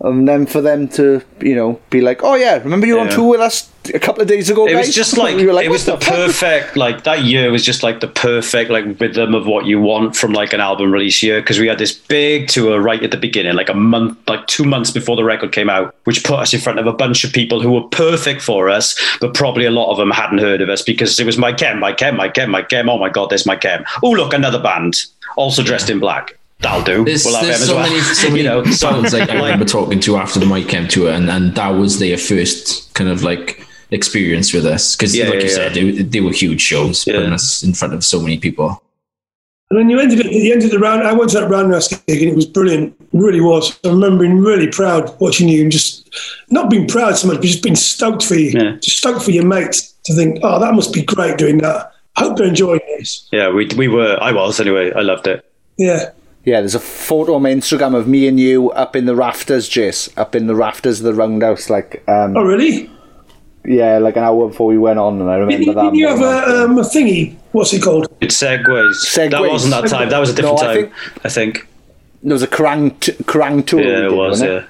and then for them to, you know, be like, "Oh yeah, remember you were on tour with us a couple of days ago?" It was just like, We were it was the "What fuck?" perfect like that year was just like the perfect like rhythm of what you want from like an album release year because we had this big tour right at the beginning like a month like two months before the record came out which put us in front of a bunch of people who were perfect for us but probably a lot of them hadn't heard of us because it was my chem my chem my chem my chem oh my god there's my chem oh look another band also dressed in black that'll do There's, we'll there's so as well many, [laughs] so many you know [laughs] so- bands like I remember talking to after the My Chem tour, and, and that was their first kind of like experience with us because, Yeah, like yeah, you yeah. said, they, they were huge shows, putting us in front of so many people. And then you ended at the end of the round. I went to that roundhouse gig and it was brilliant. It really was. I remember being really proud watching you and just not being proud so much, but just being stoked for you, Yeah. just stoked for your mates to think, oh, that must be great doing that. Hope they're enjoying this. yeah we, we were I was anyway I loved it Yeah. Yeah, there's a photo on my Instagram of me and you up in the rafters, Jace, up in the rafters of the roundhouse, like, um, Oh, really? yeah, like an hour before we went on, and I remember Didn't, that. didn't you have a, um, a thingy? What's it called? It's segues. That wasn't that time. That was a different No, I time. think- I think. there was a Kerrang, t- Kerrang tour. Yeah, it did, was. wasn't Yeah.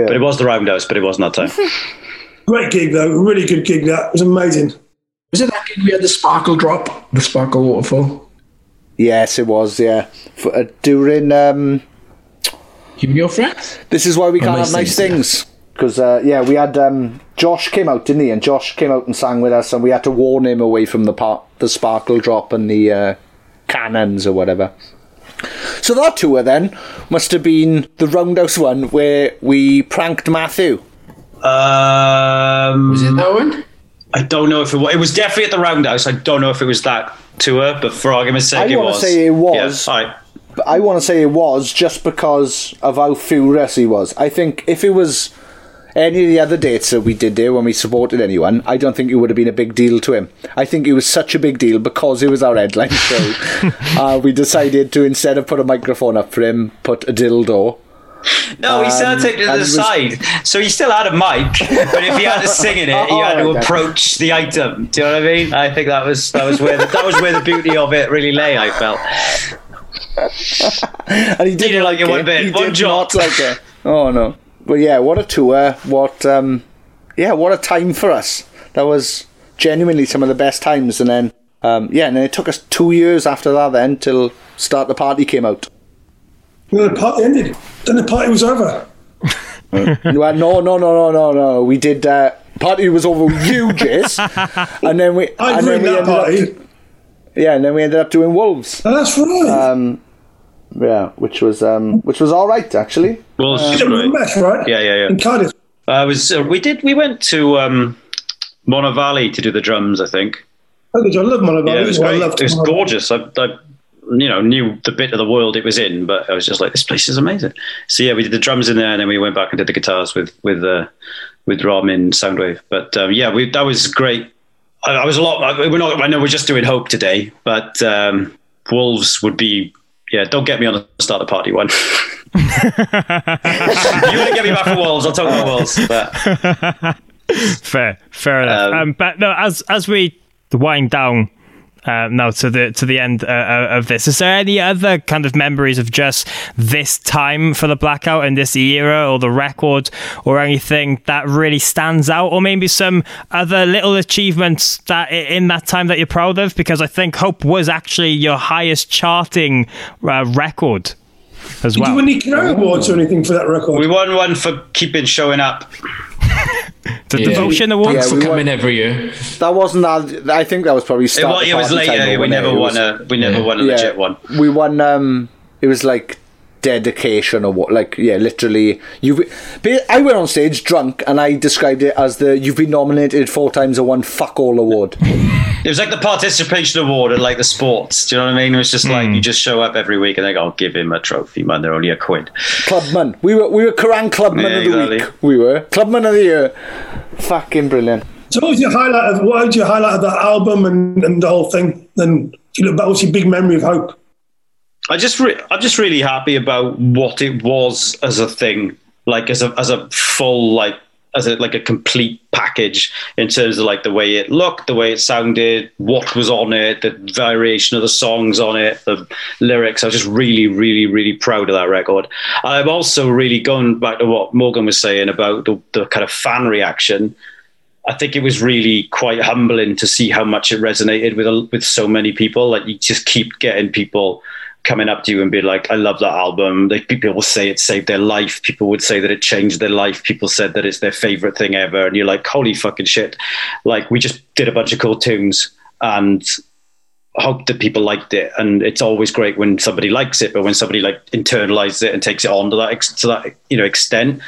Yeah. But it was the roundhouse. But it wasn't that time. [laughs] Great gig, though. Really good gig, that. It was amazing. Was it that gig we had the sparkle drop, the sparkle waterfall? Yes, it was. Yeah, For, uh, during um, You and your friends? this is why we Oh, can't nice have nice things, things. Because uh, yeah, we had um, Josh came out, didn't he? And Josh came out and sang with us, and we had to warn him away from the par- the sparkle drop and the uh, cannons or whatever. So that tour then must have been the Roundhouse one where we pranked Matthew. Um, Was it that one? I don't know if it was. It was definitely at the roundhouse. I don't know if it was that tour, but for argument's sake, I it wanna say it was. Yeah, all right. But I want to say it was just because of how furious he was. I think if it was any of the other dates that we did there when we supported anyone, I don't think it would have been a big deal to him. I think it was such a big deal because it was our headline show. [laughs] uh, we decided to instead of put a microphone up for him, put a dildo. No, he still Um, to take it to the it was- side. So he still had a mic, but if he had to sing in it, he had to [laughs] Oh, okay. approach the item. Do you know what I mean? I think that was that was where the, that was where the beauty of it really lay. I felt. [laughs] And he didn't didn't like it one it. bit, He one did not like it. [laughs] Oh no! But yeah, what a tour! What um, yeah, what a time for us. That was genuinely some of the best times. And then um, yeah, and then it took us two years after that then till Start the Party came out. And then the party ended. Then the party was over. [laughs] well, no, no, no, no, no, no. We did. Uh, party was over with you, Jace, [laughs] and then we. I and then ruined we that ended up- party. yeah, and then we ended up doing Wolves. Oh, that's right. Um, yeah, which was um, which was all right actually. Wolves Is is it great. Right? Yeah, yeah, yeah. In Cardiff. I was. Uh, we did. We went to um, Monnow Valley to do the drums. I think. Oh, did you? I love Monnow Valley. Yeah, it was Well, I loved It was Monnow Valley. gorgeous. I, I, you know, knew the bit of the world it was in, but I was just like, this place is amazing. So yeah, we did the drums in there, and then we went back and did the guitars with with uh, with Rob in Soundwave. But um, yeah, we that was great. I, I was a lot. I- We're not. I know we're just doing Hope today, but um, Wolves would be. Yeah, don't get me on the start the party one. [laughs] you want to get me back for Wolves? I'll talk about Wolves. But [laughs] fair, fair enough. Um, but no, as as we wind down uh, now to the to the end uh, uh, of this, is there any other kind of memories of just this time for the blackout and this era, or the record, or anything that really stands out, or maybe some other little achievements that in that time that you're proud of? Because I think Hope was actually your highest charting uh, record as Did well. you win any Kerrang Awards or anything for that record? we won one for keeping showing up. the Yeah. Devotion Award. Yeah, for we coming every year. That wasn't that. I think that was probably It start was, the it was party time later. though, We wasn't never it? It won a. We never won a yeah, legit one. We won. Um, it was like dedication or what? Like yeah, literally. You. I went on stage drunk and I described it as the "You've been nominated four times and won fuck all award." [laughs] It was like the participation award at like the sports. Do you know what I mean? It was just like Hmm. you just show up every week and they go, "I'll give him a trophy, man. They're only a quid." Clubman. We were we were Kerrang Clubman Yeah, of the exactly. week. We were Clubman of the year. Fucking brilliant. So what was your highlight of what was your highlight of that album and, and the whole thing? And if you look back, what's your big memory of Hope? I just re- I'm just really happy about what it was as a thing, like as a as a full like as a like a complete package in terms of like the way it looked, the way it sounded, what was on it, the variation of the songs on it, the lyrics. I was just really, really, really proud of that record. I'm also really going back to what Morgan was saying about the, the kind of fan reaction. I think it was really quite humbling to see how much it resonated with with so many people. Like you just keep getting people coming up to you and be like, "I love that album." Like people will say it saved their life. People would say that it changed their life. People said that it's their favorite thing ever, and you're like, "Holy fucking shit!" Like we just did a bunch of cool tunes and hope that people liked it. And it's always great when somebody likes it, but when somebody like internalizes it and takes it on to that to that you know extent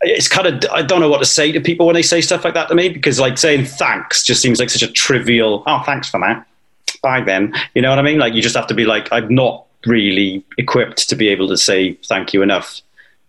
it's kind of I don't know what to say to people when they say stuff like that to me because like saying thanks just seems like such a trivial oh thanks for that bye then you know what I mean like you just have to be like I'm not really equipped to be able to say thank you enough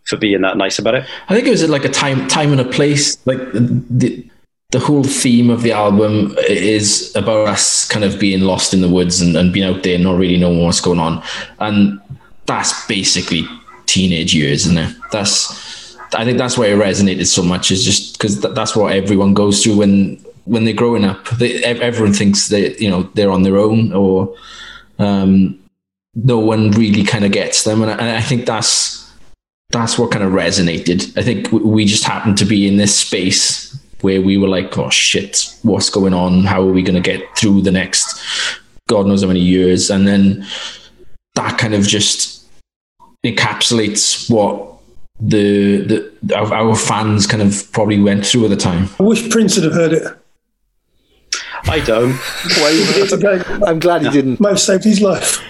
for being that nice about it I think it was like a time, time and a place. Like the the whole theme of the album is about us kind of being lost in the woods and, and being out there, not really knowing what's going on, and that's basically teenage years, isn't it? That's I think that's why it resonated so much. Is just because th- that's what everyone goes through when when they're growing up. They, everyone thinks that you know they're on their own or um, no one really kind of gets them, and I, and I think that's that's what kind of resonated. I think we just happened to be in this space where we were like, oh shit, what's going on? How are we going to get through the next God knows how many years? And then that kind of just encapsulates what the the our, our fans kind of probably went through at the time. I wish Prince had have heard it. I don't [laughs] It's okay. I'm glad he didn't. Might have saved his life.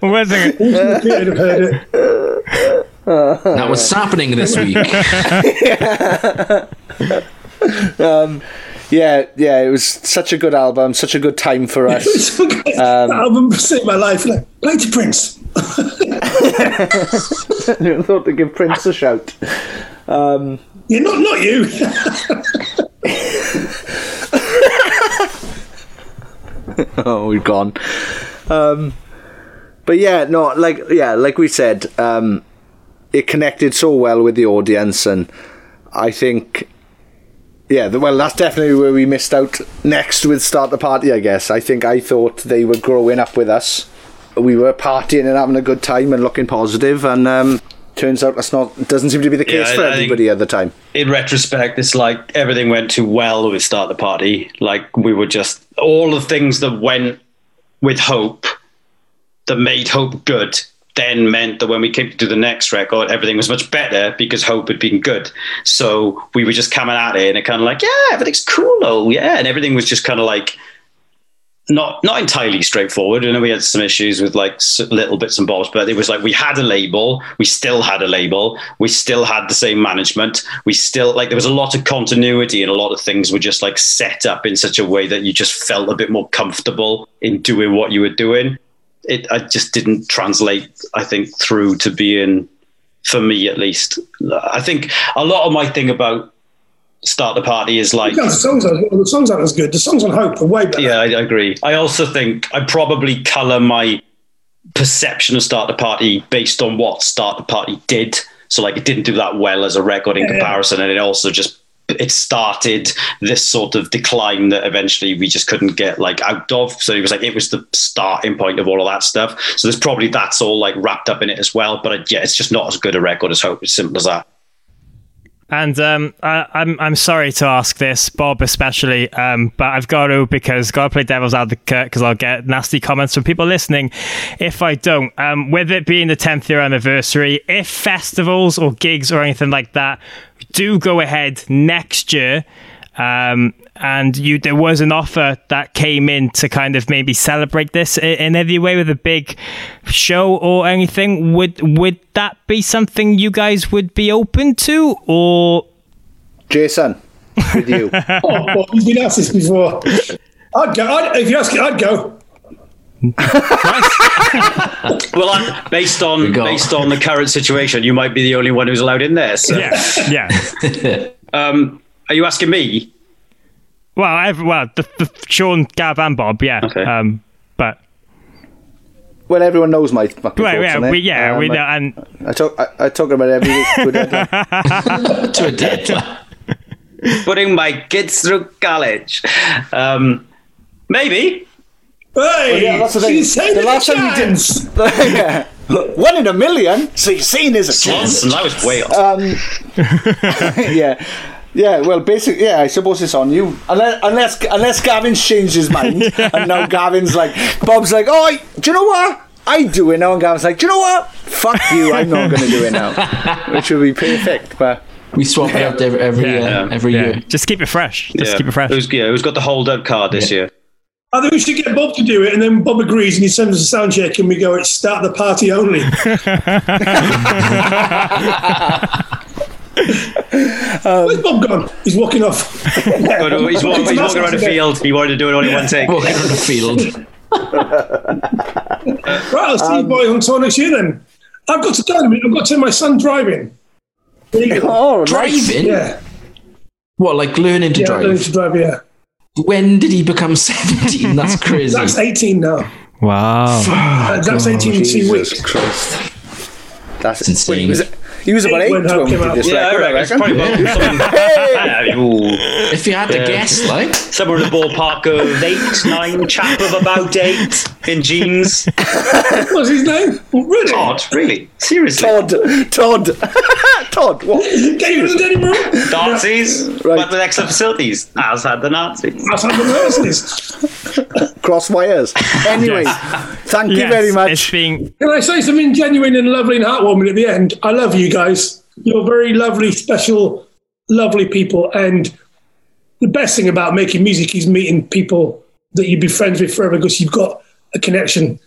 Where's it? If Peter had have heard it. That was happening this week. [laughs] Um, yeah, yeah, it was such a good album, such a good time for us. It's okay. that album saved my life. Like, play to Prince. [laughs] I thought to give Prince a shout. Um, Yeah, not not you. [laughs] [laughs] oh, we've gone. Um, but yeah, no, like yeah, like we said, um, it connected so well with the audience, and I think, yeah, well, that's definitely where we missed out. Next with start the party, I guess. I think I thought they were growing up with us. We were partying and having a good time and looking positive, and um, turns out that's not doesn't seem to be the case Yeah, for I- I everybody at the time. in retrospect, it's like everything went too well with Start the Party. Like we were just all the things that went with Hope that made Hope good. then meant that when we came to do the next record, everything was much better because Hope had been good. So we were just coming at it and it kind of like, yeah, everything's cool, oh yeah, and everything was just kind of like not not entirely straightforward. I know we had some issues with like little bits and bobs, but it was like we had a label, we still had a label, we still had the same management, we still like there was a lot of continuity and a lot of things were just like set up in such a way that you just felt a bit more comfortable in doing what you were doing. It I just didn't translate, I think, through to being for me at least. I think a lot of my thing about start the party is like Yeah, the songs aren't, the songs aren't as good. The songs on Hope are way better. yeah, I I agree. I also think I probably color my perception of Start the Party based on what Start the Party did. So like it didn't do that well as a record in Yeah. comparison, and it also just it started this sort of decline that eventually we just couldn't get like out of. So it was like it was the starting point of all of that stuff. So there's probably that's all like wrapped up in it as well. But uh, yeah, it's just not as good a record as Hope. As simple as that. And um, I, I'm I'm sorry to ask this, Bob especially, um, but I've got to because got to play devil's advocate because I'll get nasty comments from people listening if I don't. Um, with it being the 10th year anniversary, if festivals or gigs or anything like that do go ahead next year, um, and you there was an offer that came in to kind of maybe celebrate this i- in any way with a big show or anything, would would that be something you guys would be open to, or Jason, with you. [laughs] Oh, well, he's been asked this before. I'd go. I'd, if you ask it, I'd go. [laughs] Well, I'm, based on go. based on the current situation, you might be the only one who's allowed in there. So. yeah, yeah. [laughs] Um, are you asking me? Well, every, well, the, the Sean, Gav, and Bob, yeah. Okay. Um, but Well, everyone knows my fucking well, thoughts yeah, on it. we, yeah, Um, we know, and I talk. I, I talk about every week. with Ed. to a deadline. Putting my kids through college. Um, maybe. Hey, yeah, that's the thing. she's taking The last a time you didn't, [laughs] yeah. One in a million. So you're seeing is a chance. And that was way off. [laughs] yeah. Yeah, well, basically, yeah, I suppose it's on you. Unless, unless, unless Gavin's changed his mind, [laughs] and now Gavin's like, Bob's like, oh, do you know what? I do it now, and Gavin's like, do you know what? Fuck you, I'm not going to do it now, [laughs] which would be perfect. But We swap it out every every, Yeah. uh, every yeah, year. just keep it fresh. Just yeah. keep it fresh. Who's, yeah, who's got the hold up card this year? I think we should get Bob to do it, and then Bob agrees, and he sends us a sound check, and we go, "It's start the party only." [laughs] [laughs] Where's Bob gone? He's walking off. But, he's, walking, he's walking around the field. He wanted to do it all in one take. Walking around the field. [laughs] Right, I'll see you boys on tour next year then. I've got to go in. I've got to take my son driving. There you [laughs] oh, nice. Driving? Yeah, What, like learning to yeah, I'm learning drive? to drive. Yeah, When did he become 17? That's crazy. that's 18 now. wow. Uh, that's 18 in two Jesus weeks. Christ. That's insane. He was, he was about eight When when Hope came did out. this Yeah, I record, I reckon. It's probably about something, [laughs] if you had to Yeah. guess, like, somewhere in the ballpark of [laughs] eight, nine, chap of about eight in jeans. [laughs] What's his name? Really? Todd, really? Seriously? Todd. Todd. Todd, what? Get you in the living room. Nazis, Right. but with excellent facilities, as had the Nazis. That's how the nurses. Cross wires. [laughs] Anyway, thank you Yes, very much. been Can I say something genuine and lovely and heartwarming at the end? I love you guys. You're very lovely, special, lovely people. And the best thing about making music is meeting people that you'd be friends with forever because you've got a connection.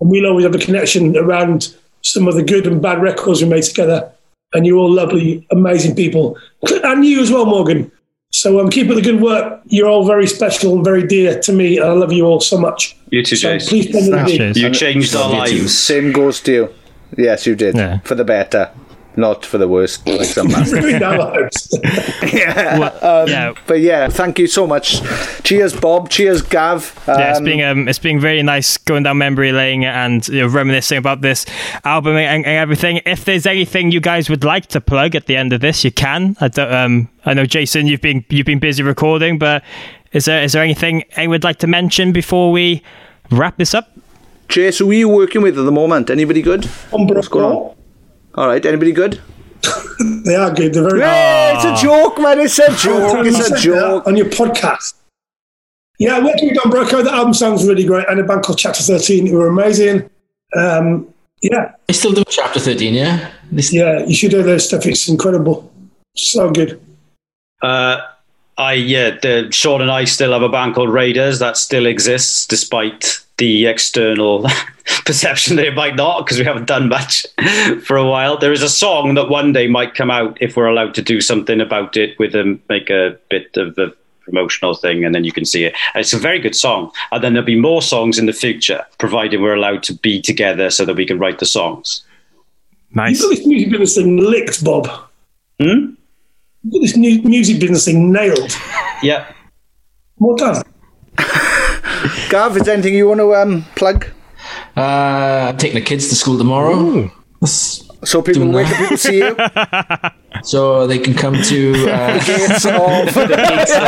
And we'll always have a connection around some of the good and bad records we made together. And you're all lovely, amazing people. [clears throat] And you as well, Morgan. So um, keep up the good work. You're all very special and very dear to me. And I love you all so much. You too, So Jace. please spend the day. Cheers. You changed our Love you too. lives. Same goes to you. Yes, you did. Yeah. For the better, not for the worst, [laughs] like some man. Ruined our lives. yeah. But yeah, thank you so much. Cheers, Bob. Cheers, Gav. Yeah, it's Um, being um, it's being very nice going down memory lane and you know, reminiscing about this album and, and everything. If there's anything you guys would like to plug at the end of this, you can. I don't, um, I know Jason, you've been you've been busy recording, but is there is there anything I would like to mention before we wrap this up? Chase, who are you working with at the moment? Anybody good? What's going on? All right, anybody good? [laughs] They are good. They're very Hey, it's a joke, man. It's a [laughs] joke. It's said a joke. on your podcast. Yeah, working with Don Broco, the album sounds really great. And a band called Chapter 13, who were amazing. Um, Yeah, I still do chapter 13, yeah? This, yeah, you should do that stuff. It's incredible. So good. Uh, I yeah, the, Sean and I still have a band called Raiders that still exists despite the external [laughs] perception that it might not because we haven't done much [laughs] for a while. There is a song that one day might come out if we're allowed to do something about it with them, make a bit of a promotional thing, and then you can see it. And it's a very good song, and then there'll be more songs in the future, provided we're allowed to be together so that we can write the songs. Nice. You've got this music business thing licked, Bob. Hmm? You've got this new music business thing nailed. Yeah. Well done. [laughs] Gav, is there anything you want to um, plug? Uh, I'm taking the kids to school tomorrow. So people, Doing where can people see you? [laughs] So they can come to [laughs] uh, Gates of- the gates of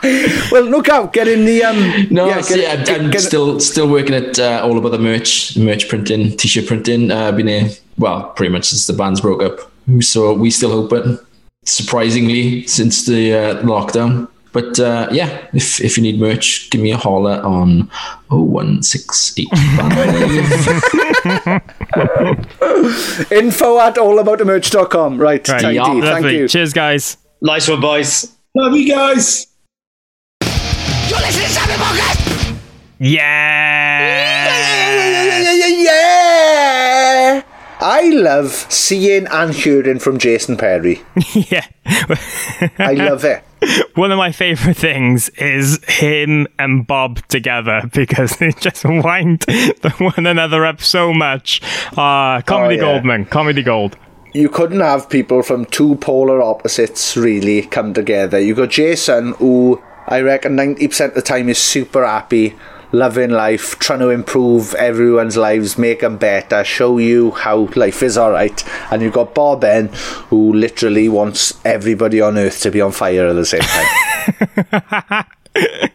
[laughs] well, look out, get in the um. No, yeah, see, get- I'm, get- I'm get- still still working at uh, all about the merch, merch printing, t-shirt printing. Uh, been here, well, pretty much since the bands broke up. So we still open, surprisingly, since the uh, lockdown. But uh, yeah, if if you need merch, give me a holler on 01685. [laughs] info at allaboutthemerch.com. Right, Right. tidy, Yeah, thank you. Cheers, guys. Nice one, boys. Love you guys. Yeah. yeah, yeah, yeah. I love seeing and hearing from Jason Perry. [laughs] yeah. I love it. [laughs] One of my favorite things is him and Bob together [laughs] because they just wind [laughs] one another up so much. Uh, comedy Oh, yeah. gold, man. Comedy gold. You couldn't have people from two polar opposites really come together. You got Jason, who I reckon 90% of the time is super happy, loving life, trying to improve everyone's lives, make them better, show you how life is alright. And you've got Bob N, who literally wants everybody on earth to be on fire at the same time. [laughs]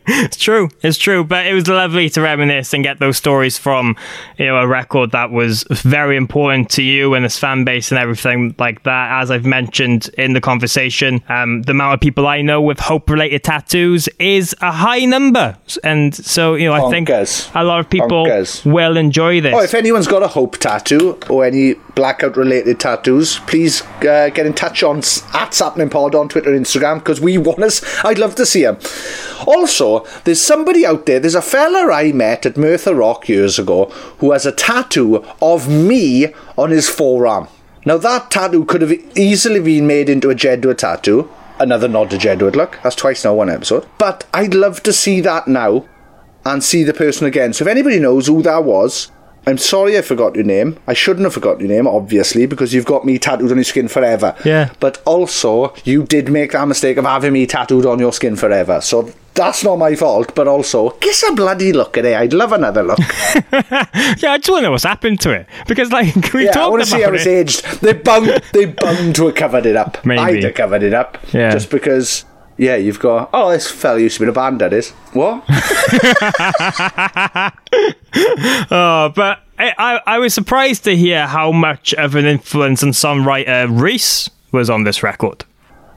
It's true. It's true. But it was lovely to reminisce and get those stories from, you know, a record that was very important to you and this fan base and everything like that. As I've mentioned in the conversation, um, the amount of people I know with hope related tattoos is a high number. And so, you know, I think Bonkers. a lot of people Bonkers. will enjoy this. Oh, if anyone's got a hope tattoo or any blackout related tattoos, please uh, get in touch on at Sappenin Pod on Twitter and Instagram because we want us. I'd love to see them. Also, there's somebody out there. There's a fella I met at Merthyr Rock years ago who has a tattoo of me on his forearm. Now that tattoo could have easily been made into a Jedward tattoo. Another nod to Jedward. Look, that's twice now one episode. But I'd love to see that now and see the person again. So if anybody knows who that was, I'm sorry I forgot your name. I shouldn't have forgot your name, obviously, because you've got me tattooed on your skin forever. Yeah. But also, you did make that mistake of having me tattooed on your skin forever. So that's not my fault, but also, give a bloody look at it. I'd love another look. [laughs] yeah, I just want to know what's happened to it because, like, [laughs] we yeah, I want to see how it's it. aged. They bound, they bound to have covered it up. [laughs] Maybe. I'd have covered it up. Yeah. Just because, yeah, you've got, oh, this fella used to be in a band, that is. What? [laughs] [laughs] Oh, but I, I, I was surprised to hear how much of an influence and songwriter Rhys was on this record.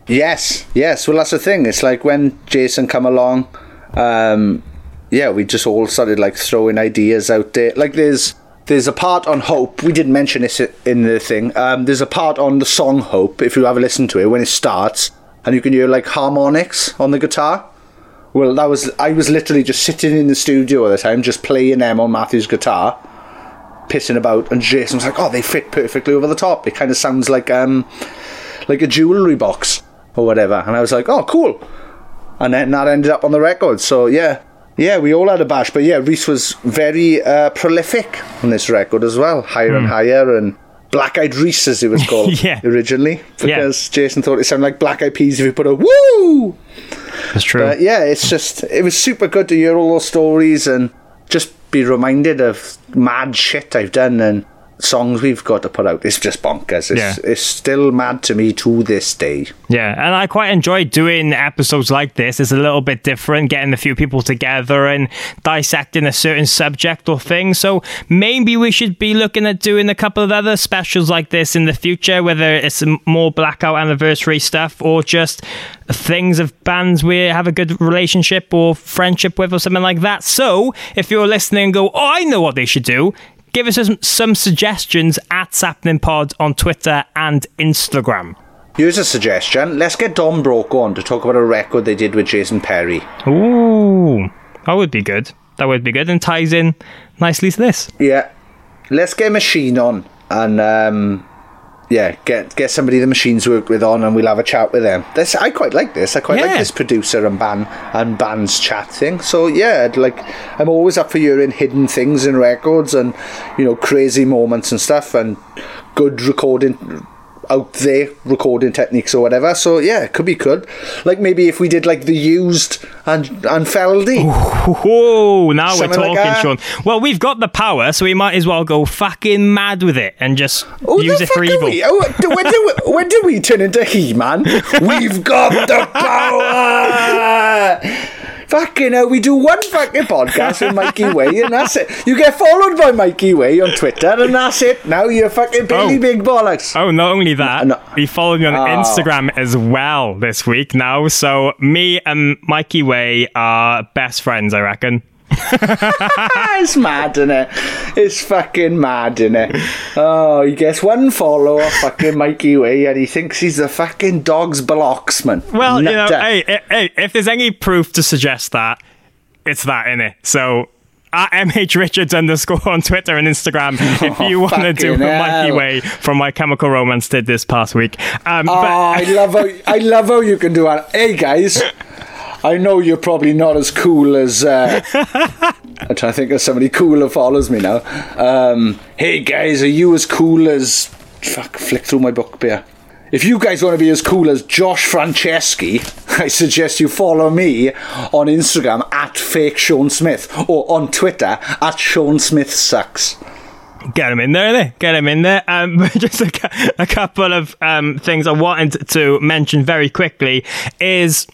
Yes, yes. Well, that's the thing. It's like when Jason come along, um, yeah, we just all started like throwing ideas out there. Like there's there's a part on Hope. We didn't mention this in the thing. Um, there's a part on the song Hope. If you have a listen to it when it starts, and you can hear like harmonics on the guitar. Well, that was I was literally just sitting in the studio at the time, just playing them on Matthew's guitar, pissing about, and Jason was like, "Oh, they fit perfectly over the top. It kind of sounds like um, like a jewelry box or whatever." And I was like, "Oh, cool." And then that ended up on the record. So yeah, yeah, we all had a bash. But yeah, Rhys was very uh, prolific on this record as well, higher and higher and. Black Eyed Rhys, as it was [laughs] called Yeah. originally, because Jason thought it sounded like Black Eyed Peas if you put a woo That's true. but yeah, it's just it was super good to hear all those stories and just be reminded of mad shit I've done and songs we've got to put out. It's just bonkers. It's, Yeah. it's still mad to me to this day. Yeah, and I quite enjoy doing episodes like this. It's a little bit different, getting a few people together and dissecting a certain subject or thing. So maybe we should be looking at doing a couple of other specials like this in the future, whether it's more blackout anniversary stuff or just things of bands we have a good relationship or friendship with or something like that. So if you're listening and go, oh, I know what they should do. Give us some, some suggestions at Sappenin Pod on Twitter and Instagram. Here's a suggestion. Let's get Don Broco on to talk about a record they did with Jason Perry. Ooh, that would be good. That would be good and ties in nicely to this. Yeah. Let's get Machine on and um, yeah, get get somebody the machines work with on, and we'll have a chat with them. This I quite like this. I quite Yeah. like this producer and band and bands chat thing. So yeah, like I'm always up for hearing hidden things in records and you know crazy moments and stuff and good recording out there recording techniques or whatever. So yeah, it could be good. Like maybe if we did like the used and and Feldy. Whoa, now we're talking, like. Sean. Well, we've got the power, so we might as well go fucking mad with it and just use it for evil. we? Oh, do- when, do we, when do we turn into He Man? [laughs] We've got the power! Fucking hell, we do one fucking podcast with Mikey [laughs] Way and that's it. You get followed by Mikey Way on Twitter and that's it. Now you're fucking Billy Oh. Big Bollocks. Oh, not only that, No. he followed me on Oh. Instagram as well this week now. So me and Mikey Way are best friends, I reckon. [laughs] it's mad, isn't it? It's fucking mad, isn't it? Oh, he gets one follower, fucking Mikey Way, and he thinks he's the fucking dog's blocksman. Well, you know, hey, hey, hey, if there's any proof to suggest that, it's that, innit? So at MH Richards underscore on Twitter and Instagram [laughs] if you want to do what Mikey. Way from My Chemical Romance did this past week. Um, Oh, but I love how I love how you can do that. Hey guys, I know you're probably not as cool as. Uh, [laughs] I'm trying to think of somebody cool who follows me now. Um, hey guys, are you as cool as? Fuck, flick through my book here. If you guys want to be as cool as Josh Franceschi, [laughs] I suggest you follow me on Instagram at fake Sean Smith or on Twitter at Sean Smith sucks. Get him in there, innit? Get him in there. Um, [laughs] just a, a couple of um, things I wanted to mention very quickly is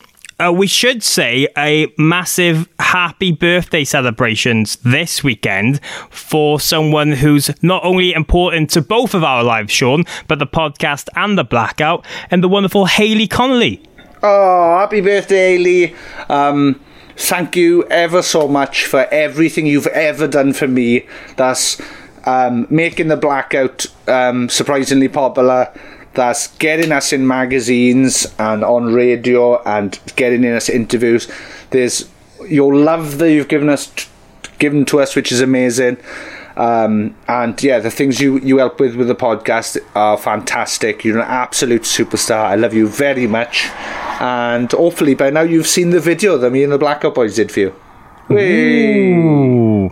uh, we should say a massive happy birthday celebrations this weekend for someone who's not only important to both of our lives, Sean, but the podcast and the blackout, and the wonderful Haley Connolly. Oh, happy birthday, Haley. Um, thank you ever so much for everything you've ever done for me. That's um, making the blackout um, surprisingly popular. That's getting us in magazines and on radio and getting in us interviews. There's your love that you've given us, given to us, which is amazing. Um, and yeah, the things you, you help with with the podcast are fantastic. You're an absolute superstar. I love you very much. And hopefully by now you've seen the video that me and the Blackout Boys did for you. Whee!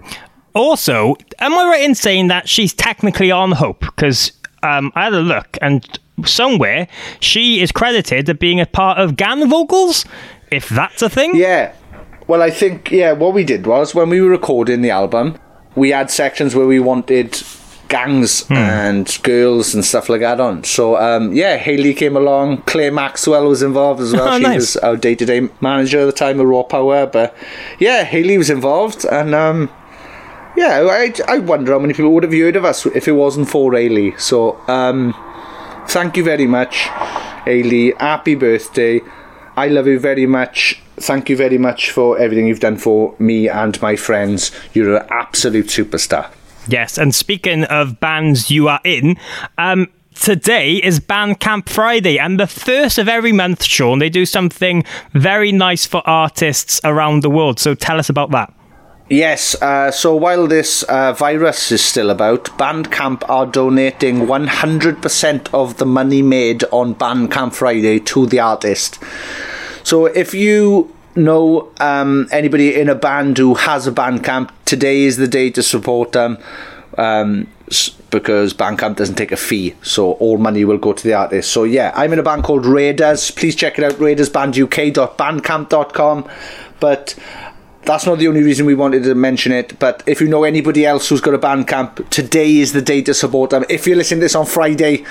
Also, am I right in saying that she's technically on Hope? Because um, I had a look, and somewhere she is credited as being a part of gang vocals, if that's a thing. Yeah. Well, I think, yeah, what we did was when we were recording the album, we had sections where we wanted gangs and girls and stuff like that on. So, um, yeah, Haley came along. Claire Maxwell was involved as [laughs] well. Oh, she nice. was our day to day manager at the time of Raw Power. But yeah, Haley was involved. And um, yeah, I, I wonder how many people would have heard of us if it wasn't for Haley. So, um, thank you very much, Haley. Happy birthday. I love you very much. Thank you very much for everything you've done for me and my friends. You're an absolute superstar. Yes, and speaking of bands you are in, um, today is Bandcamp Friday, and the first of every month, Sean, they do something very nice for artists around the world. So tell us about that. Yes, uh, so while this uh, virus is still about, Bandcamp are donating 100% of the money made on Bandcamp Friday to the artist. So if you know um, anybody in a band who has a Bandcamp, today is the day to support them. Um, because Bandcamp doesn't take a fee, so all money will go to the artist. So yeah, I'm in a band called Raiders. Please check it out, raidersbanduk.bandcamp.com. But that's not the only reason we wanted to mention it. But if you know anybody else who's got a band camp, today is the day to support them. If you're listening to this on Friday,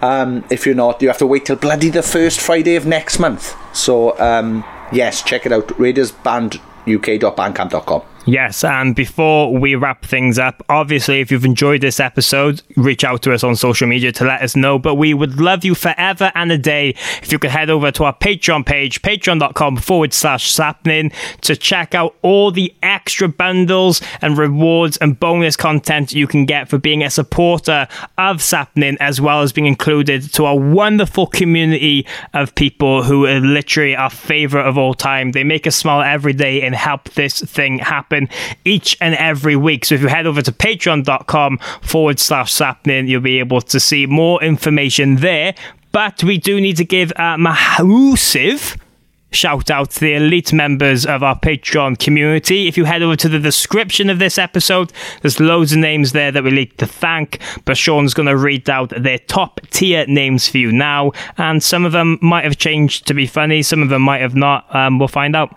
um, if you're not, you have to wait till bloody the first Friday of next month. So um, yes, check it out, raidersbanduk.bandcamp.com. Yes, and before we wrap things up, obviously, if you've enjoyed this episode, reach out to us on social media to let us know. But we would love you forever and a day if you could head over to our Patreon page, patreon.com forward slash sappenin, to check out all the extra bundles and rewards and bonus content you can get for being a supporter of Sappenin, as well as being included to a wonderful community of people who are literally our favorite of all time. They make us smile every day and help this thing happen each and every week. So if you head over to patreon.com forward slash sappenin, you'll be able to see more information there. But we do need to give a massive shout out to the elite members of our Patreon community. If you head over to the description of this episode, there's loads of names there that we need to thank, but Sean's going to read out their top tier names for you now, and some of them might have changed to be funny, some of them might have not. Um, we'll find out.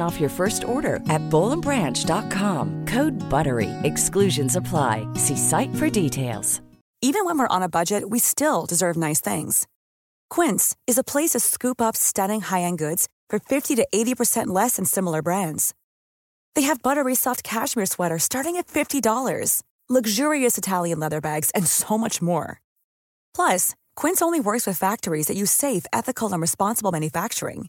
off your first order at bollandbranch.com. Code BUTTERY. Exclusions apply. See site for details. Even when we're on a budget, we still deserve nice things. Quince is a place to scoop up stunning high-end goods for 50 to 80% less than similar brands. They have buttery soft cashmere sweaters starting at $50, luxurious Italian leather bags, and so much more. Plus, Quince only works with factories that use safe, ethical, and responsible manufacturing.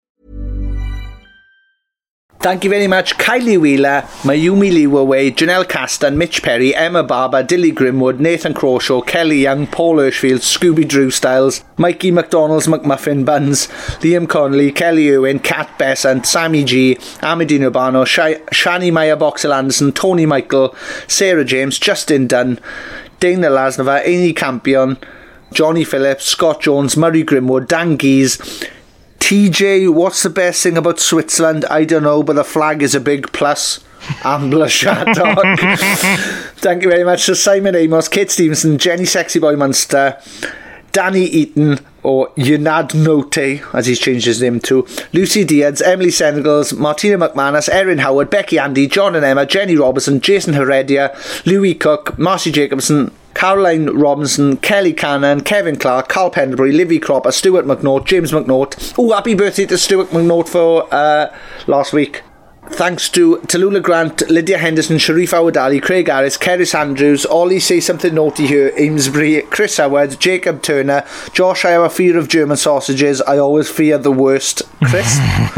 Thank you very much, Kylie Wheeler, Mayumi Liwaway, Janelle Castan, Mitch Perry, Emma Barber, Dilly Grimwood, Nathan Crawshaw, Kelly Young, Paul Hirschfield, Scooby Drew Styles, Mikey McDonald's McMuffin Buns, Liam Connolly, Kelly Irwin, Kat Besant, Sammy G, Amadine Urbano, Sh Shani Maya Boxel Anderson, Tony Michael, Sarah James, Justin Dunn, Dana Lasnova, Amy Campion, Johnny Phillips, Scott Jones, Murray Grimwood, Dan Gies, TJ, what's the best thing about Switzerland? I don't know, but the flag is a big plus. Ambler Shattock. [laughs] Thank you very much to Simon Amos, Kate Stevenson, Jenny Sexy Boy Munster, Danny Eaton, or Yunad Note, as he's changed his name to, Lucy Diaz, Emily Senegals, Martina McManus, Erin Howard, Becky Andy, John and Emma, Jenny Robertson, Jason Heredia, Louis Cook, Marcy Jacobson, Caroline Robinson, Kelly Cannon, Kevin Clark, Carl Pendlebury, Livy Cropper, Stuart McNaught, James McNaught. Oh, happy birthday to Stuart McNaught for uh, last week. Thanks to Tallulah Grant, Lydia Henderson, Sharif Awadali, Craig Harris, Keris Andrews, Ollie Say Something Naughty Here, Amesbury, Chris Howard, Jacob Turner, Josh, I have a fear of German sausages. I always fear the worst. Chris. [laughs]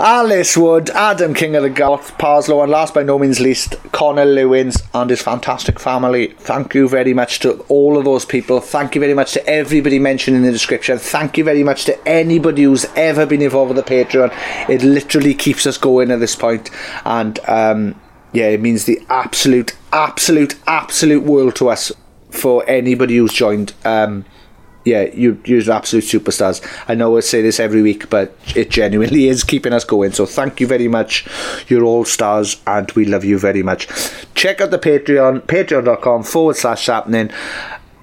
Alice Wood, Adam King of the Goth, Parslow, and last by no means least, Connor Lewins and his fantastic family. Thank you very much to all of those people. Thank you very much to everybody mentioned in the description. Thank you very much to anybody who's ever been involved with the Patreon. It literally keeps us going at this point, and um, yeah, it means the absolute, absolute, absolute world to us for anybody who's joined. Um, yeah, you, you're absolute superstars. I know I say this every week, but it genuinely is keeping us going. So thank you very much. You're all stars, and we love you very much. Check out the Patreon, patreon.com forward slash sappenin.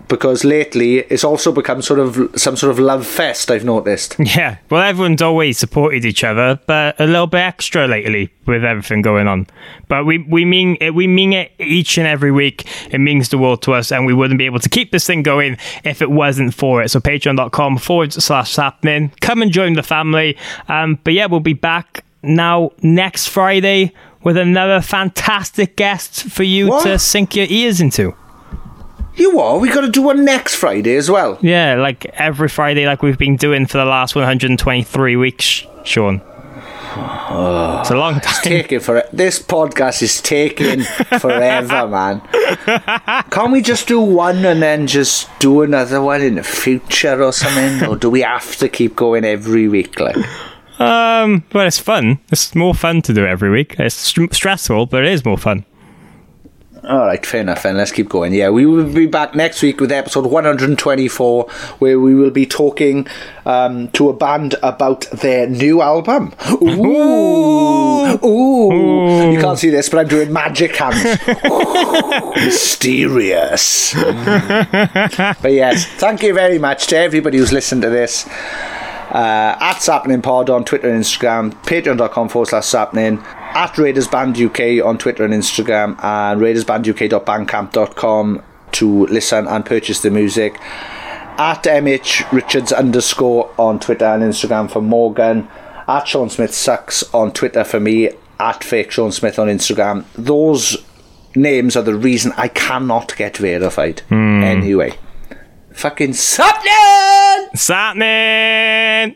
Because lately it's also become sort of some sort of love fest. I've noticed. [laughs] Yeah, well, everyone's always supported each other, but a little bit extra lately with everything going on. But we we mean it, we mean it each and every week. It means the world to us, and we wouldn't be able to keep this thing going if it wasn't for it. So patreon.com forward slash sappenin. Come and join the family. Um, but yeah, we'll be back now next Friday with another fantastic guest for you What? to sink your ears into. You are. We got to do one next Friday as well. Yeah, like every Friday, like we've been doing for the last 123 weeks, Sean. it's a long time. It's taking for this podcast is taking [laughs] forever, man. Can't we just do one and then just do another one in the future or something? or do we have to keep going every week? Like, Um, but it's fun. It's more fun to do every week. It's st- stressful, but it is more fun. All right, fair enough. And let's keep going. Yeah, we will be back next week with episode 124, where we will be talking um, to a band about their new album. Ooh, ooh, You can't see this, but I'm doing magic hands. [laughs] Mysterious. [laughs] but yes, thank you very much to everybody who's listened to this. Uh, at Sappenin Pod on Twitter and Instagram, patreon.com forward slash Sappenin, at Raiders Band UK on Twitter and Instagram, and RaidersBandUK.bandcamp.com to listen and purchase the music. At MH Richards underscore on Twitter and Instagram for Morgan, at Sean Smith Sucks on Twitter for me, at Fake Sean Smith on Instagram. Those names are the reason I cannot get verified. Hmm. Anyway, fucking Sappenin! Sappenin!